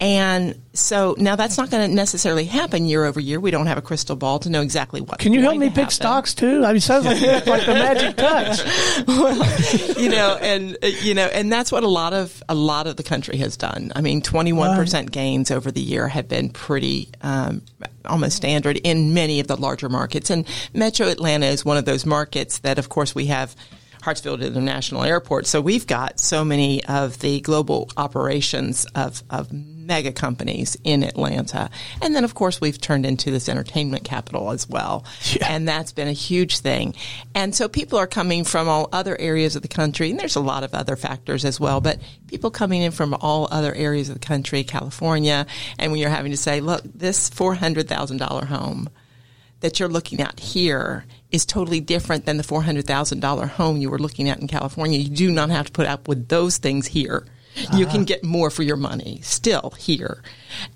And so now that's not going to necessarily happen year over year. We don't have a crystal ball to know exactly what. Can you help me pick stocks too? I mean, it sounds like, like the magic touch. you know, and you know, and that's what a lot of a lot of the country has done. I mean, twenty one percent gains over the year have been pretty um, almost standard in many of the larger markets. And Metro Atlanta is one of those markets that, of course, we have. Hartsfield International Airport. So we've got so many of the global operations of, of mega companies in Atlanta. And then, of course, we've turned into this entertainment capital as well. And that's been a huge thing. And so people are coming from all other areas of the country. And there's a lot of other factors as well, but people coming in from all other areas of the country, California. And when you're having to say, look, this $400,000 home that you're looking at here is totally different than the $400,000 home you were looking at in California. You do not have to put up with those things here. You can get more for your money still here.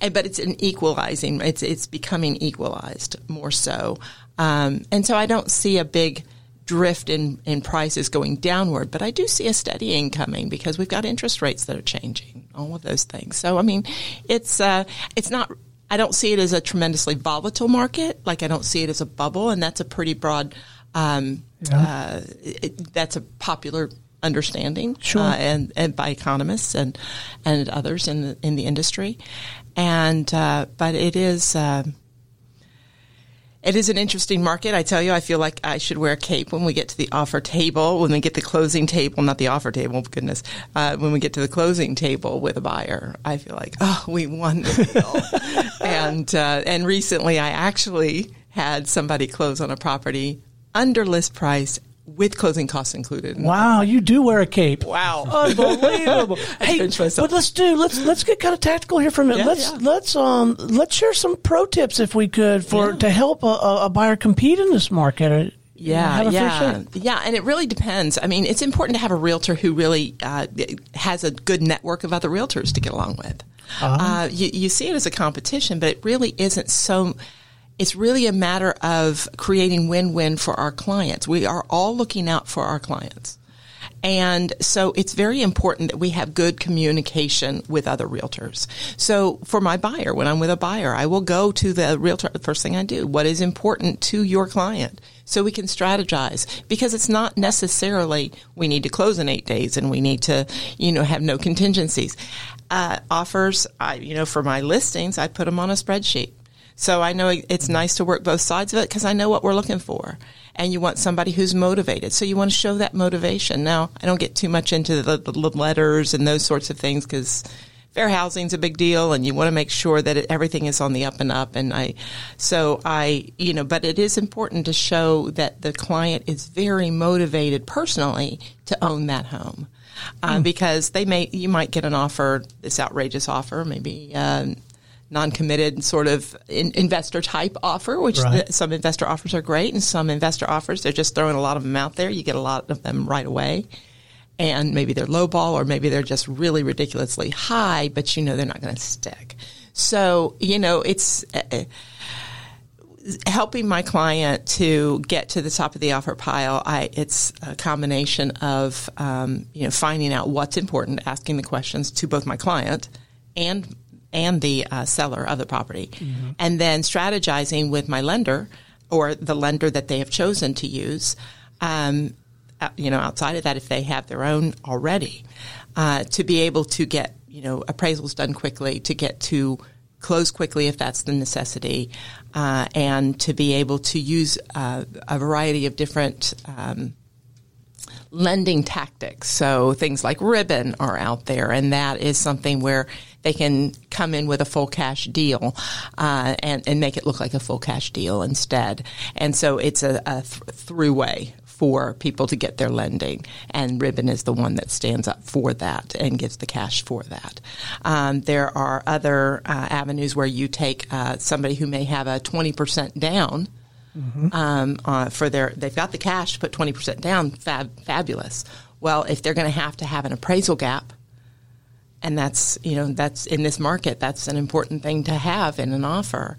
And, but it's an equalizing, it's, it's becoming equalized more so. Um, and so I don't see a big drift in, in prices going downward, but I do see a steadying coming because we've got interest rates that are changing, all of those things. So, I mean, it's, uh, it's not, I don't see it as a tremendously volatile market. Like I don't see it as a bubble, and that's a pretty broad. Um, uh, it, that's a popular understanding, Sure. uh, and and by economists and and others in the in the industry, and uh, but it is. Uh, it is an interesting market. I tell you, I feel like I should wear a cape when we get to the offer table, when we get the closing table, not the offer table, goodness. Uh, when we get to the closing table with a buyer, I feel like, oh, we won the deal. and, uh, and recently I actually had somebody close on a property under list price with closing costs included. Wow, you do wear a cape. Wow. Unbelievable. hey, but let's do let's let's get kind of tactical here for a minute. Yeah, let's yeah. let's um let's share some pro tips if we could for Yeah. to help a, a, buyer compete in this market. Yeah, have a fair yeah, yeah, and it really depends. I mean, it's important to have a realtor who really uh, has a good network of other realtors to get along with. uh you, you see it as a competition, but it really isn't so. It's really a matter of creating win-win for our clients. We are all looking out for our clients. And so it's very important that we have good communication with other realtors. So for my buyer, when I'm with a buyer, I will go to the realtor. The first thing I do, what is important to your client? So we can strategize because it's not necessarily we need to close in eight days and we need to, you know, have no contingencies. Uh, offers, I, you know, for my listings, I put them on a spreadsheet. So I know it's nice to work both sides of it because I know what we're looking for. And you want somebody who's motivated. So you want to show that motivation. Now, I don't get too much into the, the letters and those sorts of things because fair housing's a big deal and you want to make sure that it, everything is on the up and up. And I, so I, you know, but it is important to show that the client is very motivated personally to own that home. Uh, Because they may, you might get an offer, this outrageous offer, maybe, um, non-committed sort of in, investor type offer, which Right. the, some investor offers are great, and some investor offers they're just throwing a lot of them out there. You get a lot of them right away, and maybe they're low ball or maybe they're just really ridiculously high, but you know they're not going to stick. So you know it's. Uh, helping my client to get to the top of the offer pile, I, it's a combination of um, you know finding out what's important, asking the questions to both my client and and the uh, seller of the property, and then strategizing with my lender or the lender that they have chosen to use. Um, uh, you know, outside of that, if they have their own already, uh, to be able to get you know appraisals done quickly, to get to close quickly if that's the necessity, uh, and to be able to use uh, a variety of different. Um, lending tactics. So things like Ribbon are out there, and that is something where they can come in with a full cash deal uh, and, and make it look like a full cash deal instead. And so it's a, a th- throughway for people to get their lending, and Ribbon is the one that stands up for that and gives the cash for that. Um, there are other uh, avenues where you take uh, somebody who may have a 20% down um, uh, for their they've got the cash to put 20% down fab, fabulous well if they're going to have to have an appraisal gap and that's you know that's in this market that's an important thing to have in an offer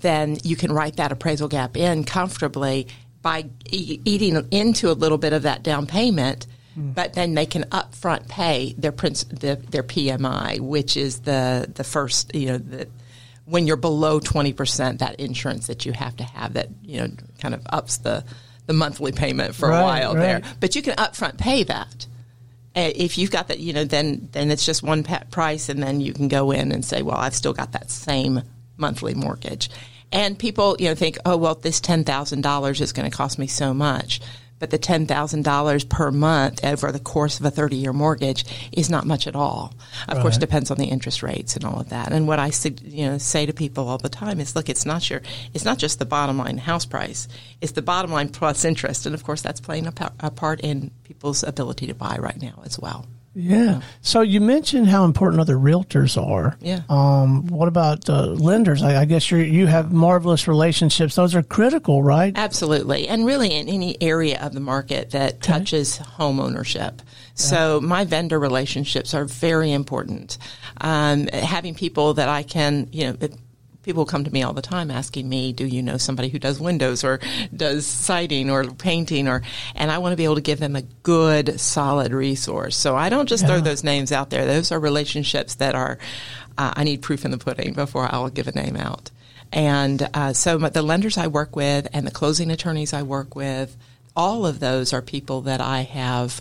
then you can write that appraisal gap in comfortably by e- eating into a little bit of that down payment hmm. but then they can upfront pay their princ- the, their PMI which is the the first you know the when you're below 20%, that insurance that you have to have that, you know, kind of ups the, the monthly payment for Right, a while there. But you can upfront pay that. Uh, If you've got that, you know, then, then it's just one price and then you can go in and say, well, I've still got that same monthly mortgage. And people, you know, think, oh, well, this $10,000 is going to cost me so much. But the $10,000 per month eh, over the course of a 30 year mortgage is not much at all. Of course, Right. depends on the interest rates and all of that. And what I you know say to people all the time is, look, it's not your, it's not just the bottom line house price. It's the bottom line plus interest, and of course, that's playing a, a part in people's ability to buy right now as well. Yeah. So you mentioned how important other realtors are. Yeah. Um, what about uh, lenders? I, I guess you you have marvelous relationships. Those are critical, right? Absolutely. And really in any area of the market that touches home ownership. So my vendor relationships are very important. Um, having people that I can, you know, people come to me all the time asking me, do you know somebody who does windows or does siding or painting or, and I want to be able to give them a good, solid resource. So I don't just throw those names out there. Those are relationships that are, uh, I need proof in the pudding before I'll give a name out. And uh, so the lenders I work with and the closing attorneys I work with, all of those are people that I have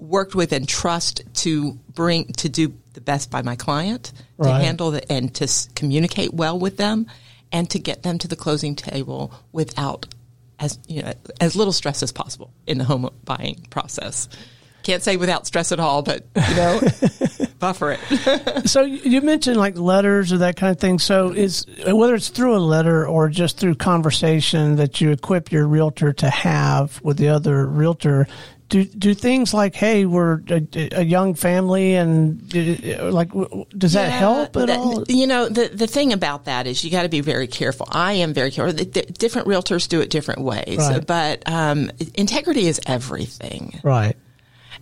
worked with and trust to bring to do the best by my client, to handle the and to s- communicate well with them, and to get them to the closing table without as you know as little stress as possible in the home buying process. Can't say without stress at all, but you know buffer it. so you mentioned like letters or that kind of thing. So is whether it's through a letter or just through conversation that you equip your realtor to have with the other realtor. Do, do things like hey we're a, a young family and uh, like does that Yeah, help at that- all? You know, the the thing about that is you got to be very careful. I am very careful. The- the different realtors do it different ways, Right. but um, integrity is everything. Right.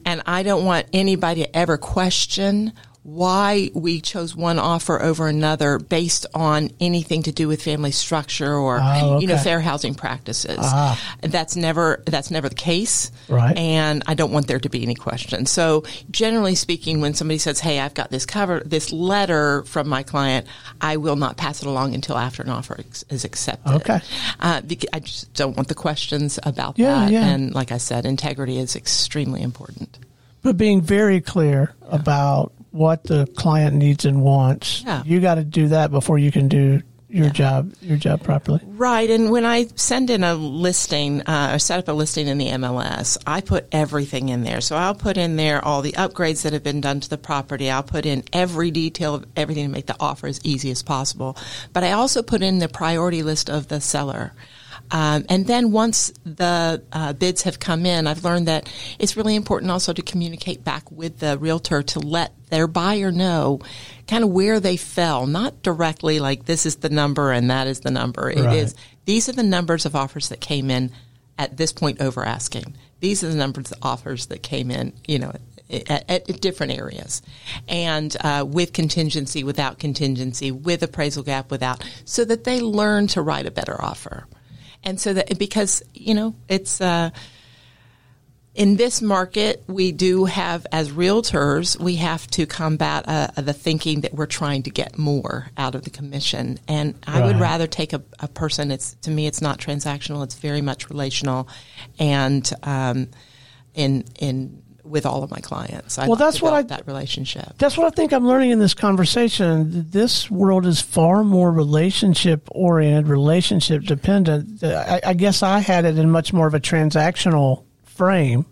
And I don't want anybody to ever question why we chose one offer over another based on anything to do with family structure or Oh, you know fair housing practices. Ah. That's never that's never the case. Right. And I don't want there to be any question. So generally speaking when somebody says, "Hey, I've got this cover this letter from my client," I will not pass it along until after an offer ex- is accepted. Okay. Uh, I just don't want the questions about Yeah, that. yeah. And like I said, integrity is extremely important. But being very clear about what the client needs and wants, Yeah. you got to do that before you can do your job your job properly. Right, and when I send in a listing, uh, or set up a listing in the MLS, I put everything in there. So I'll put in there all the upgrades that have been done to the property. I'll put in every detail of everything to make the offer as easy as possible. But I also put in the priority list of the seller. Um, and then once the uh, bids have come in, I've learned that it's really important also to communicate back with the realtor to let their buyer know kind of where they fell, not directly like this is the number and that is the number. It is Right. these are the numbers of offers that came in at this point over asking. These are the numbers of offers that came in, you know, at, at, at different areas, and uh, with contingency, without contingency, with appraisal gap, without, so that they learn to write a better offer, and so that because you know it's. Uh, in this market, we do have, as realtors, we have to combat uh, the thinking that we're trying to get more out of the commission. And I would rather take a, a person. It's to me, it's not transactional. It's very much relational, and um, in in with all of my clients, I Well, that's what I- that relationship. That's what I think I'm learning in this conversation. This world is far more relationship oriented, relationship dependent. I, I guess I had it in much more of a transactional frame,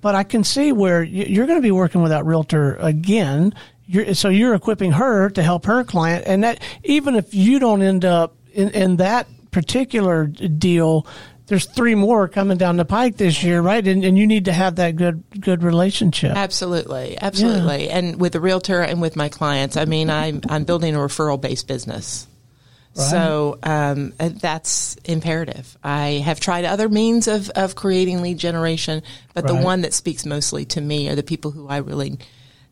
but I can see where you're going to be working with that realtor again. You're, so you're equipping her to help her client, and that even if you don't end up in, in that particular deal. There's three more coming down the pike this year, right? And, and you need to have that good good relationship. Absolutely, absolutely. And with the realtor and with my clients, I mean, I'm I'm building a referral based business. So um, that's imperative. I have tried other means of, of creating lead generation, but Right. the one that speaks mostly to me are the people who I really,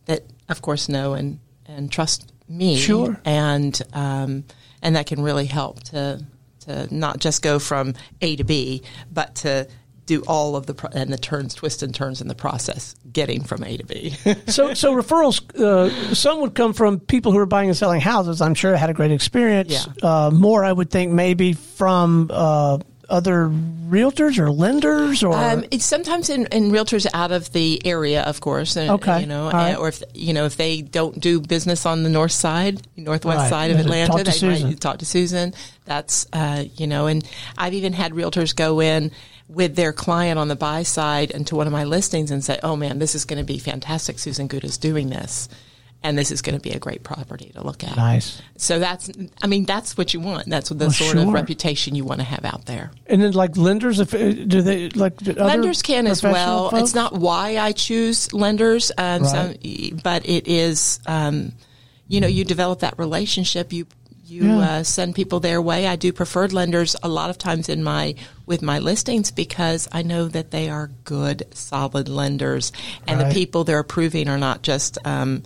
that of course know and, and trust me. Sure. And um, and that can really help to to not just go from A to B, but to do all of the pro- and the turns, twists and turns in the process, getting from A to B. So, so referrals, uh, some would come from people who are buying and selling houses. I'm sure had a great experience. Yeah. Uh, more, I would think, maybe from uh, other realtors or lenders or. Um, it's sometimes in, in realtors out of the area, of course. And, Okay. You know, right. or if you know if they don't do business on the north side, northwest Right. side of Yeah, Atlanta, talk to they Susan. might talk to Susan. That's uh, you know, and I've even had realtors go in with their client on the buy side into one of my listings and say, "Oh man, this is going to be fantastic. Susan Good is doing this." And this is going to be a great property to look at. Nice. So that's, I mean, that's what you want. That's the Well, sort of reputation you want to have out there. And then, like lenders, if uh, do they like do lenders can as well. folks? It's not why I choose lenders, um, so, but it is. Um, you know, you develop that relationship. You you Yeah. uh, send people their way. I do preferred lenders a lot of times in my with my listings because I know that they are good, solid lenders, and Right. the people they're approving are not just. Um,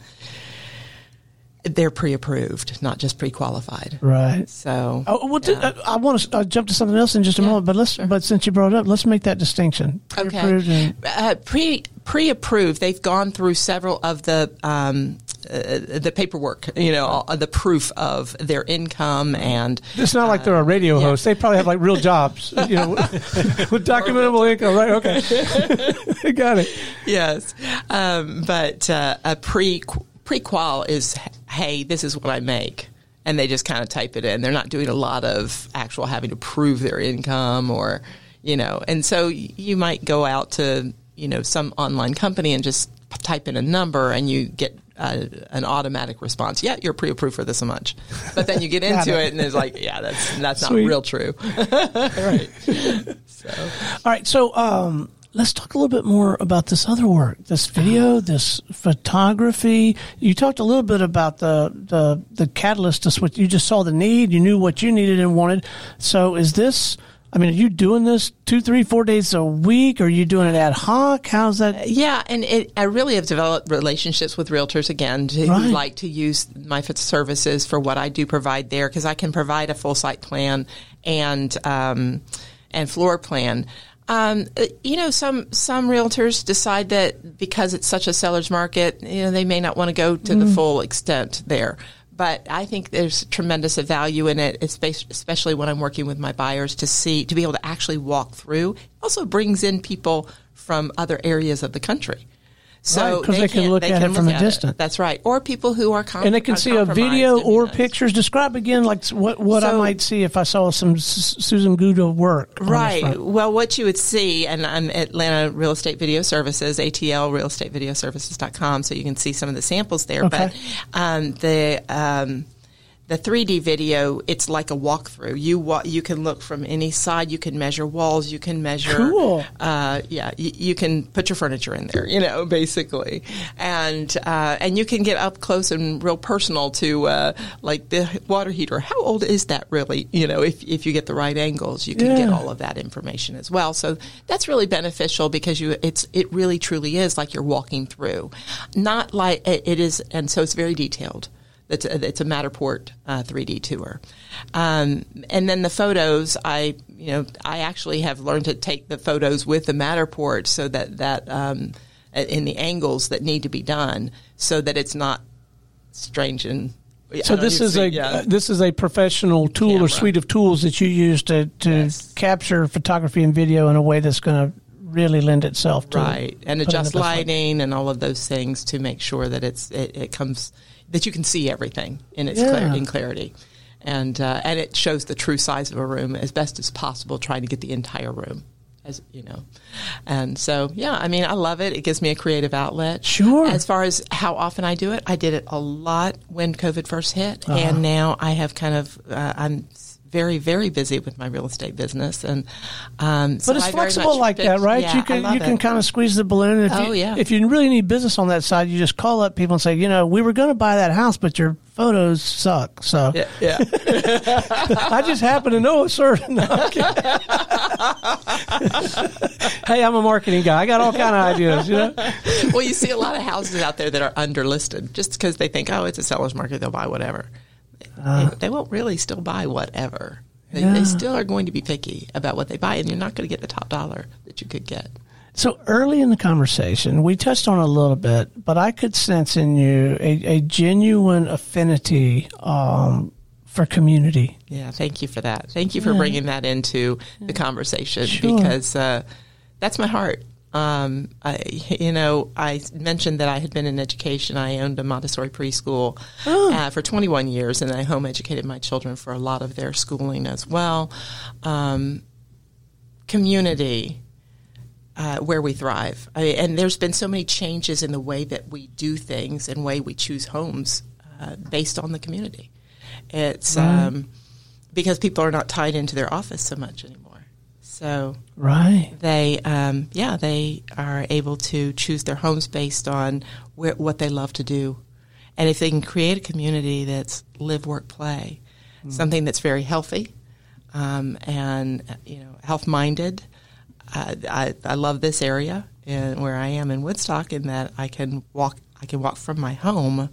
they're pre-approved, not just pre-qualified. right. So, Oh, well, th- I want to uh, jump to something else in just a Yeah, moment, but let's. But since you brought it up, let's make that distinction. Pre-approved Okay. and- Uh, pre pre approved. They've gone through several of the um, uh, the paperwork. You know, all, the proof of their income and It's not like they're a radio yeah. host. They probably have like real jobs, you know, with documentable income, right? Okay, got it. yes, um, but uh, a pre pre qual is hey, this is what I make. And they just kind of type it in. They're not doing a lot of actual having to prove their income or, you know, and so you might go out to, you know, some online company and just type in a number and you get uh, an automatic response. Yeah, you're pre-approved for this much, but then you get into it and it's like, yeah, that's that's not real true. right. All right, so um, let's talk a little bit more about this other work, this video, this photography. You talked a little bit about the the the catalyst. Just what you just saw the need, you knew what you needed and wanted. So, is this? I mean, are you doing this two, three, four days a week? Or are you doing it ad hoc? How's that? Yeah, and it, I really have developed relationships with realtors again to, Right. like to use my services for what I do provide there because I can provide a full site plan and um, and floor plan. Um, uh, you know, some some realtors decide that because it's such a seller's market, you know, they may not want to go to the full extent there. But I think there's tremendous value in it, especially when I'm working with my buyers to see to be able to actually walk through. It also brings in people from other areas of the country. So Right, 'cause they can look at it can from a at it. distance. That's right. Or people who are com- And they can see a video or pictures. Describe again, like what what I might see if I saw some S- Susan Gouda work. Right. Well, what you would see, and I'm Atlanta Real Estate Video Services, ATL Real Estate Video Services.com, so you can see some of the samples there. Okay. But um, the um, the 3D video, it's like a walkthrough. You wa- you can look from any side. You can measure walls. You can measure. Cool. Uh, yeah, y- you can put your furniture in there. You know, basically, and uh, and you can get up close and real personal to uh, like the water heater. How old is that really? You know, if if you get the right angles, you can get all of that information as well. So that's really beneficial because you it's it really truly is like you're walking through, not like it is, and so it's very detailed. It's a, it's a Matterport uh, 3D tour, um, and then the photos. I you know I actually have learned to take the photos with the Matterport so that that um, in the angles that need to be done, so that it's not strange and. So this is see- a yeah. uh, this is a professional tool or suite of tools that you use to to Yes. capture photography and video in a way that's going to really lend itself to right and put it in the adjust best light. lighting and all of those things to make sure that it's it, it comes that you can see everything in its Yeah. clarity, in clarity and uh, and it shows the true size of a room as best as possible trying to get the entire room as you know and so yeah i mean i love it it gives me a creative outlet Sure. as far as how often i do it i did it a lot when covid first hit Uh-huh. and now i have kind of uh, i'm very very busy with my real estate business and um, so But it's I flexible like fit- that, right? yeah, you can you can it. kind of squeeze the balloon. If Oh, you, yeah. If you really need business on that side, you just call up people and say, you know, we were going to buy that house, but your photos suck. So yeah, yeah. I just happen to know a certain. No, I'm hey, I'm a marketing guy. I got all kind of ideas. You know. well, you see a lot of houses out there that are underlisted just because they think, oh, it's a seller's market, they'll buy whatever. They, they won't really still buy whatever. They, Yeah. they still are going to be picky about what they buy, and you're not going to get the top dollar that you could get. So early in the conversation, we touched on a little bit, but I could sense in you a, a genuine affinity um, for community. Yeah, thank you for that. Thank you for bringing that into the conversation Sure. because uh, that's my heart. Um, I, you know, I mentioned that I had been in education. I owned a Montessori preschool uh, for 21 years, and I home educated my children for a lot of their schooling as well. Um, community, uh, where we thrive. I, and there's been so many changes in the way that we do things and way we choose homes uh, based on the community. It's um, because people are not tied into their office so much anymore. So Right. they, um, yeah, they are able to choose their homes based on where, what they love to do. And if they can create a community that's live, work, play, something that's very healthy um, and you know health minded, uh, I, I love this area and where I am in Woodstock in that I can walk I can walk from my home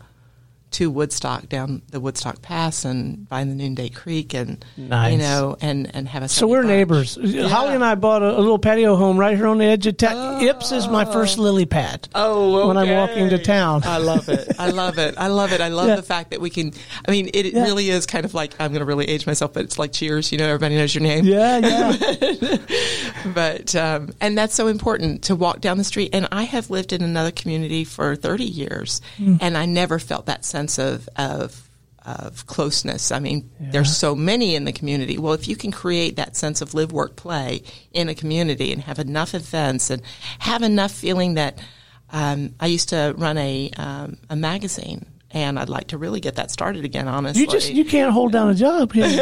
to Woodstock down the Woodstock Pass and by the Noonday Creek and Nice. you know and and have a So we're brunch. neighbors. Holly and I bought a, a little patio home right here on the edge of town. Ips is my first lily pad. Oh, when I'm walking to town. I love it. I love it. I love it. I love Yeah. the fact that we can. I mean, it, it Yeah. really is kind of like I'm going to really age myself, but it's like Cheers. You know, everybody knows your name. Yeah, yeah. But um, and that's so important to walk down the street. And I have lived in another community for 30 years, Hmm. and I never felt that sense of of of closeness. I mean, there's so many in the community. Well, if you can create that sense of live, work, play in a community, and have enough events, and have enough feeling that. um, I used to run a um, a magazine, and I'd like to really get that started again. Honestly, You just you can't hold down a job. Can you?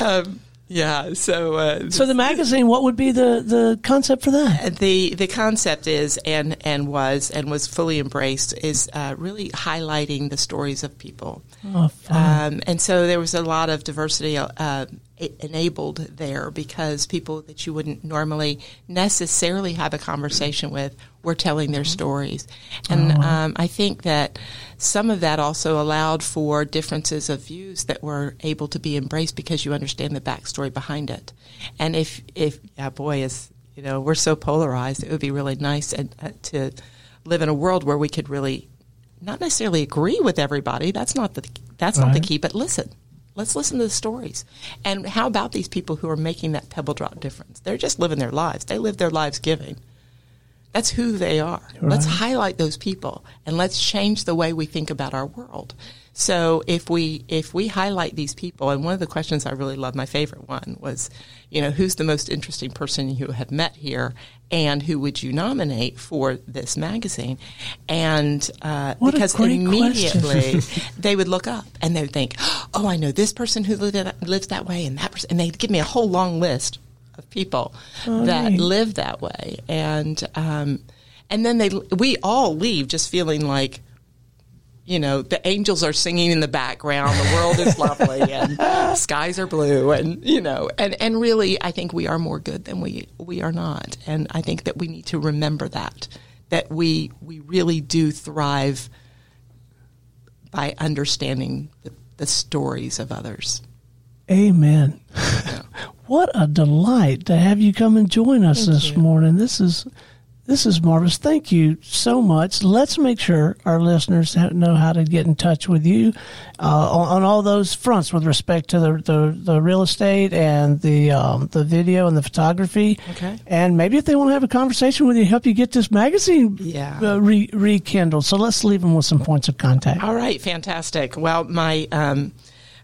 yeah. So uh, so the magazine, what would be the, the concept for that? the the concept is and and was and was fully embraced is uh, really highlighting the stories of people. Oh. Um, and so there was a lot of diversity uh, enabled there because people that you wouldn't normally necessarily have a conversation with were telling their stories. And um, I think that some of that also allowed for differences of views that were able to be embraced because you understand the backstory behind it. And if, if yeah, boy, is you know, we're so polarized, it would be really nice and, uh, to live in a world where we could really not necessarily agree with everybody. That's not the that's not the key. But listen, let's listen to the stories. And how about these people who are making that pebble drop difference? They're just living their lives. They live their lives giving. That's who they are. Let's highlight those people and let's change the way we think about our world. So if we if we highlight these people, and one of the questions I really love, my favorite one was, you know, who's the most interesting person you have met here, and who would you nominate for this magazine? And uh, because immediately they would look up and they would think, oh, I know this person who lives that way, and that person, and they'd give me a whole long list of people that neat. live that way, and um, and then they we all leave just feeling like you know, the angels are singing in the background, the world is lovely, and skies are blue, and you know, and and really, I think we are more good than we we are not, and I think that we need to remember that that we we really do thrive by understanding the, the stories of others. Amen. what a delight to have you come and join us this morning. This is this is marvelous. Thank you so much. Let's make sure our listeners know how to get in touch with you uh, on, on all those fronts with respect to the the, the real estate and the um, the video and the photography. Okay. And maybe if they want to have a conversation with you, help you get this magazine Yeah. uh, re- rekindled. So let's leave them with some points of contact. All right, fantastic. Well, my um,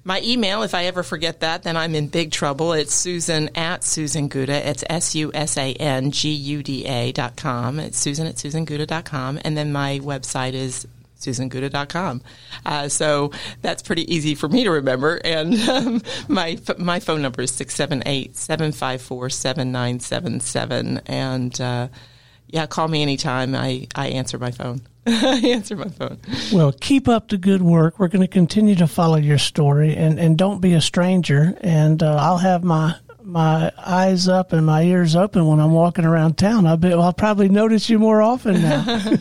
my email, if I ever forget that, then I'm in big trouble. It's Susan at Susan Guda. It's S U S A N G U D A dot com. It's Susan at com. And then my website is susanguda.com. Uh, so that's pretty easy for me to remember. And um, my my phone number is 678-754-7977. And uh, yeah, call me anytime. I, I answer my phone. I answer my phone. Well, keep up the good work. We're going to continue to follow your story, and, and don't be a stranger. And uh, I'll have my my eyes up and my ears open when I'm walking around town. I bet I'll probably notice you more often now.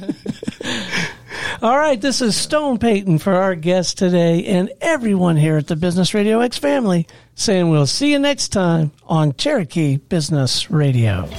All right, this is Stone Payton for our guest today, and everyone here at the Business Radio X family saying we'll see you next time on Cherokee Business Radio.